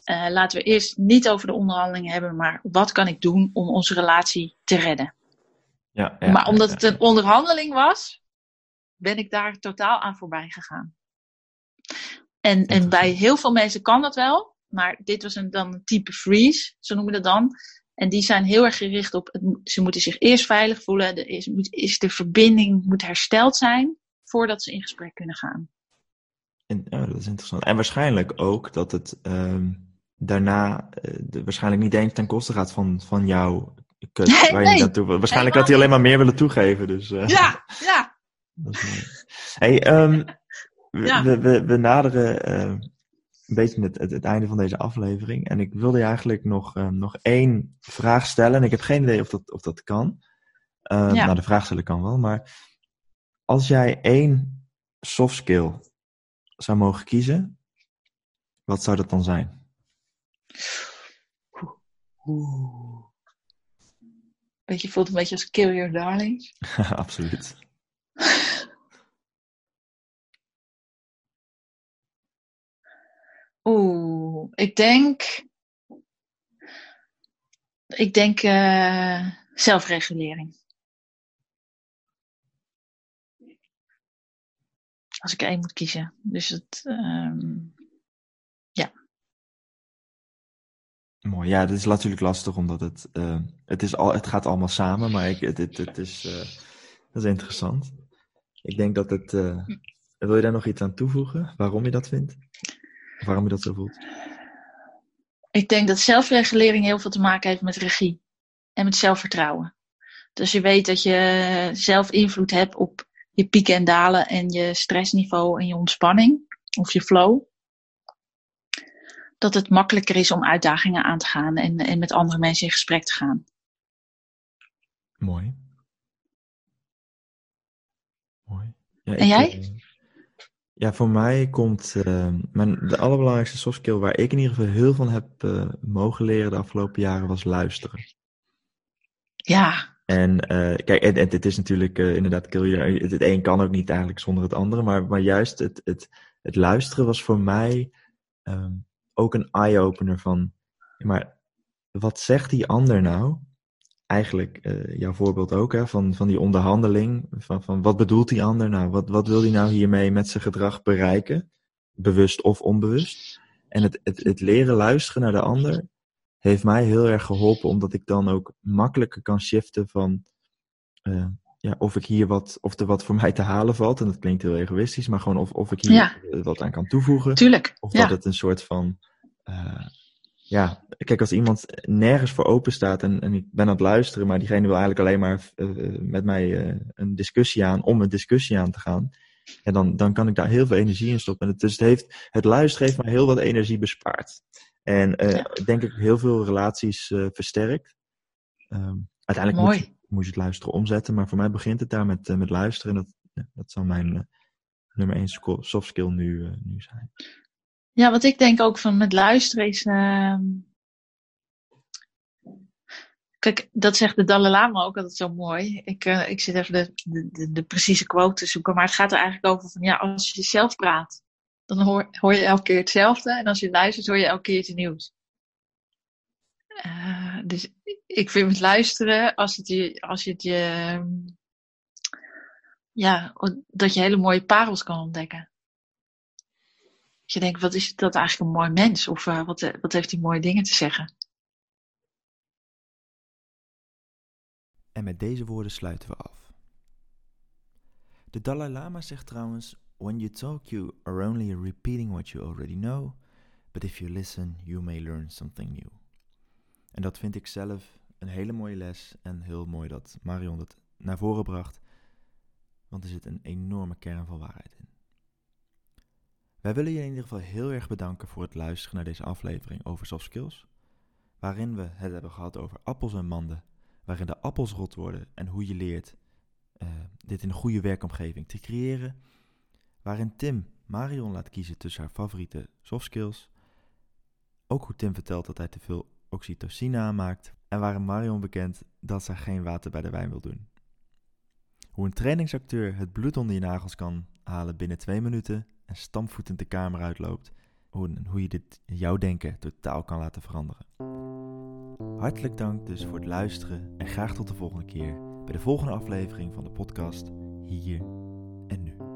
Uh, laten we eerst niet over de onderhandelingen hebben, maar wat kan ik doen om onze relatie te redden? Ja, ja maar omdat het een onderhandeling was, ben ik daar totaal aan voorbij gegaan. En, en bij heel veel mensen kan dat wel, maar dit was een, dan een type freeze, zo noemen we dat dan. En die zijn heel erg gericht op, ze moeten zich eerst veilig voelen, de, is, is de verbinding moet hersteld zijn voordat ze in gesprek kunnen gaan. En, oh, dat is interessant. En waarschijnlijk ook dat het um, daarna uh, de, waarschijnlijk niet eens ten koste gaat van, van jouw nee, waar je nee. naartoe. Waarschijnlijk had hij alleen maar meer willen toegeven. Dus, uh, ja, ja. Dat is mooi. Hey, um, ja. we, we, we, naderen uh, een beetje het, het, het, einde van deze aflevering. En ik wilde je eigenlijk nog, uh, nog één vraag stellen. En ik heb geen idee of dat, of dat kan. Ja. Nou, de vraag stellen kan wel. Maar als jij één soft skill zou mogen kiezen, wat zou dat dan zijn? Oeh. Weet je, voelt een beetje als Kill Your Darling. Absoluut. Oeh, ik denk. Ik denk uh, zelfregulering. Als ik één moet kiezen. Dus het. Um, ja. Ja, dit is natuurlijk lastig omdat het. Uh, het, is al, het gaat allemaal samen, maar ik, het, het, is. Uh, dat is interessant. Ik denk dat het. Uh, wil je daar nog iets aan toevoegen? Waarom je dat vindt? Waarom je dat zo voelt? Ik denk dat zelfregulering heel veel te maken heeft met regie en met zelfvertrouwen. Dus je weet dat je zelf invloed hebt op je pieken en dalen en je stressniveau en je ontspanning of je flow. Dat het makkelijker is om uitdagingen aan te gaan en, en met andere mensen in gesprek te gaan. Mooi. Mooi. Ja, en jij? Ja, voor mij komt uh, mijn, de allerbelangrijkste soft skill waar ik in ieder geval heel van heb uh, mogen leren de afgelopen jaren was luisteren. Ja. En uh, kijk, het, het, is natuurlijk inderdaad kill je, het, het een kan ook niet eigenlijk zonder het andere, maar, maar juist het, het het luisteren was voor mij ehm, ook een eye-opener van, maar wat zegt die ander nou? Eigenlijk uh, jouw voorbeeld ook, hè, van, van die onderhandeling. Van, van wat bedoelt die ander nou? Wat, wat wil die nou hiermee met zijn gedrag bereiken? Bewust of onbewust. En het, het, het leren luisteren naar de ander heeft mij heel erg geholpen, omdat ik dan ook makkelijker kan shiften van uh, ja, of ik hier wat, of er wat voor mij te halen valt. En dat klinkt heel egoïstisch, maar gewoon of, of ik hier Ja. wat aan kan toevoegen. Tuurlijk. Of ja. dat het een soort van. Eh, ja, kijk, als iemand nergens voor open staat en, en ik ben aan het luisteren, maar diegene wil eigenlijk alleen maar eh, met mij eh, een discussie aan om een discussie aan te gaan. En dan, dan kan ik daar heel veel energie in stoppen. En het, dus het, heeft, het luisteren heeft mij heel wat energie bespaard. En Ja. denk ik heel veel relaties versterkt. Ehm, uiteindelijk moet je, moet je het luisteren omzetten, maar voor mij begint het daar met, met luisteren. En dat, ja, dat zou mijn nummer één soft skill nu, nu zijn. Ja, wat ik denk ook van met luisteren is. ehm, Kijk, dat zegt de Dalai Lama ook altijd zo mooi. Ik, eh, ik zit even de, de, de, precieze quote te zoeken. Maar het gaat er eigenlijk over van ja, als je zelf praat, dan hoor, hoor je elke keer hetzelfde. En als je luistert, hoor je elke keer iets nieuws. Eh, dus ik vind met luisteren, als, het je, als het je. ehm, Ja, dat je hele mooie parels kan ontdekken. Je denkt, wat is dat eigenlijk een mooi mens? Of eh, wat, eh, wat heeft hij mooie dingen te zeggen? En met deze woorden sluiten we af. De Dalai Lama zegt trouwens: When you talk, you are only repeating what you already know, but if you listen, you may learn something new. En dat vind ik zelf een hele mooie les en heel mooi dat Marion dat naar voren bracht, want er zit een enorme kern van waarheid in. Wij willen je in ieder geval heel erg bedanken voor het luisteren naar deze aflevering over soft skills, waarin we het hebben gehad over appels en manden waarin de appels rot worden en hoe je leert eh, dit in een goede werkomgeving te creëren. Waarin Tim Marion laat kiezen tussen haar favoriete soft skills. Ook hoe Tim vertelt dat hij te veel oxytocine aanmaakt. En waarin Marion bekent dat zij geen water bij de wijn wil doen. Hoe een trainingsacteur het bloed onder je nagels kan halen binnen twee minuten en stampvoetend de kamer uitloopt. Hoe, hoe je dit jouw denken totaal kan laten veranderen. Hartelijk dank dus voor het luisteren en graag tot de volgende keer bij de volgende aflevering van de podcast Hier en Nu.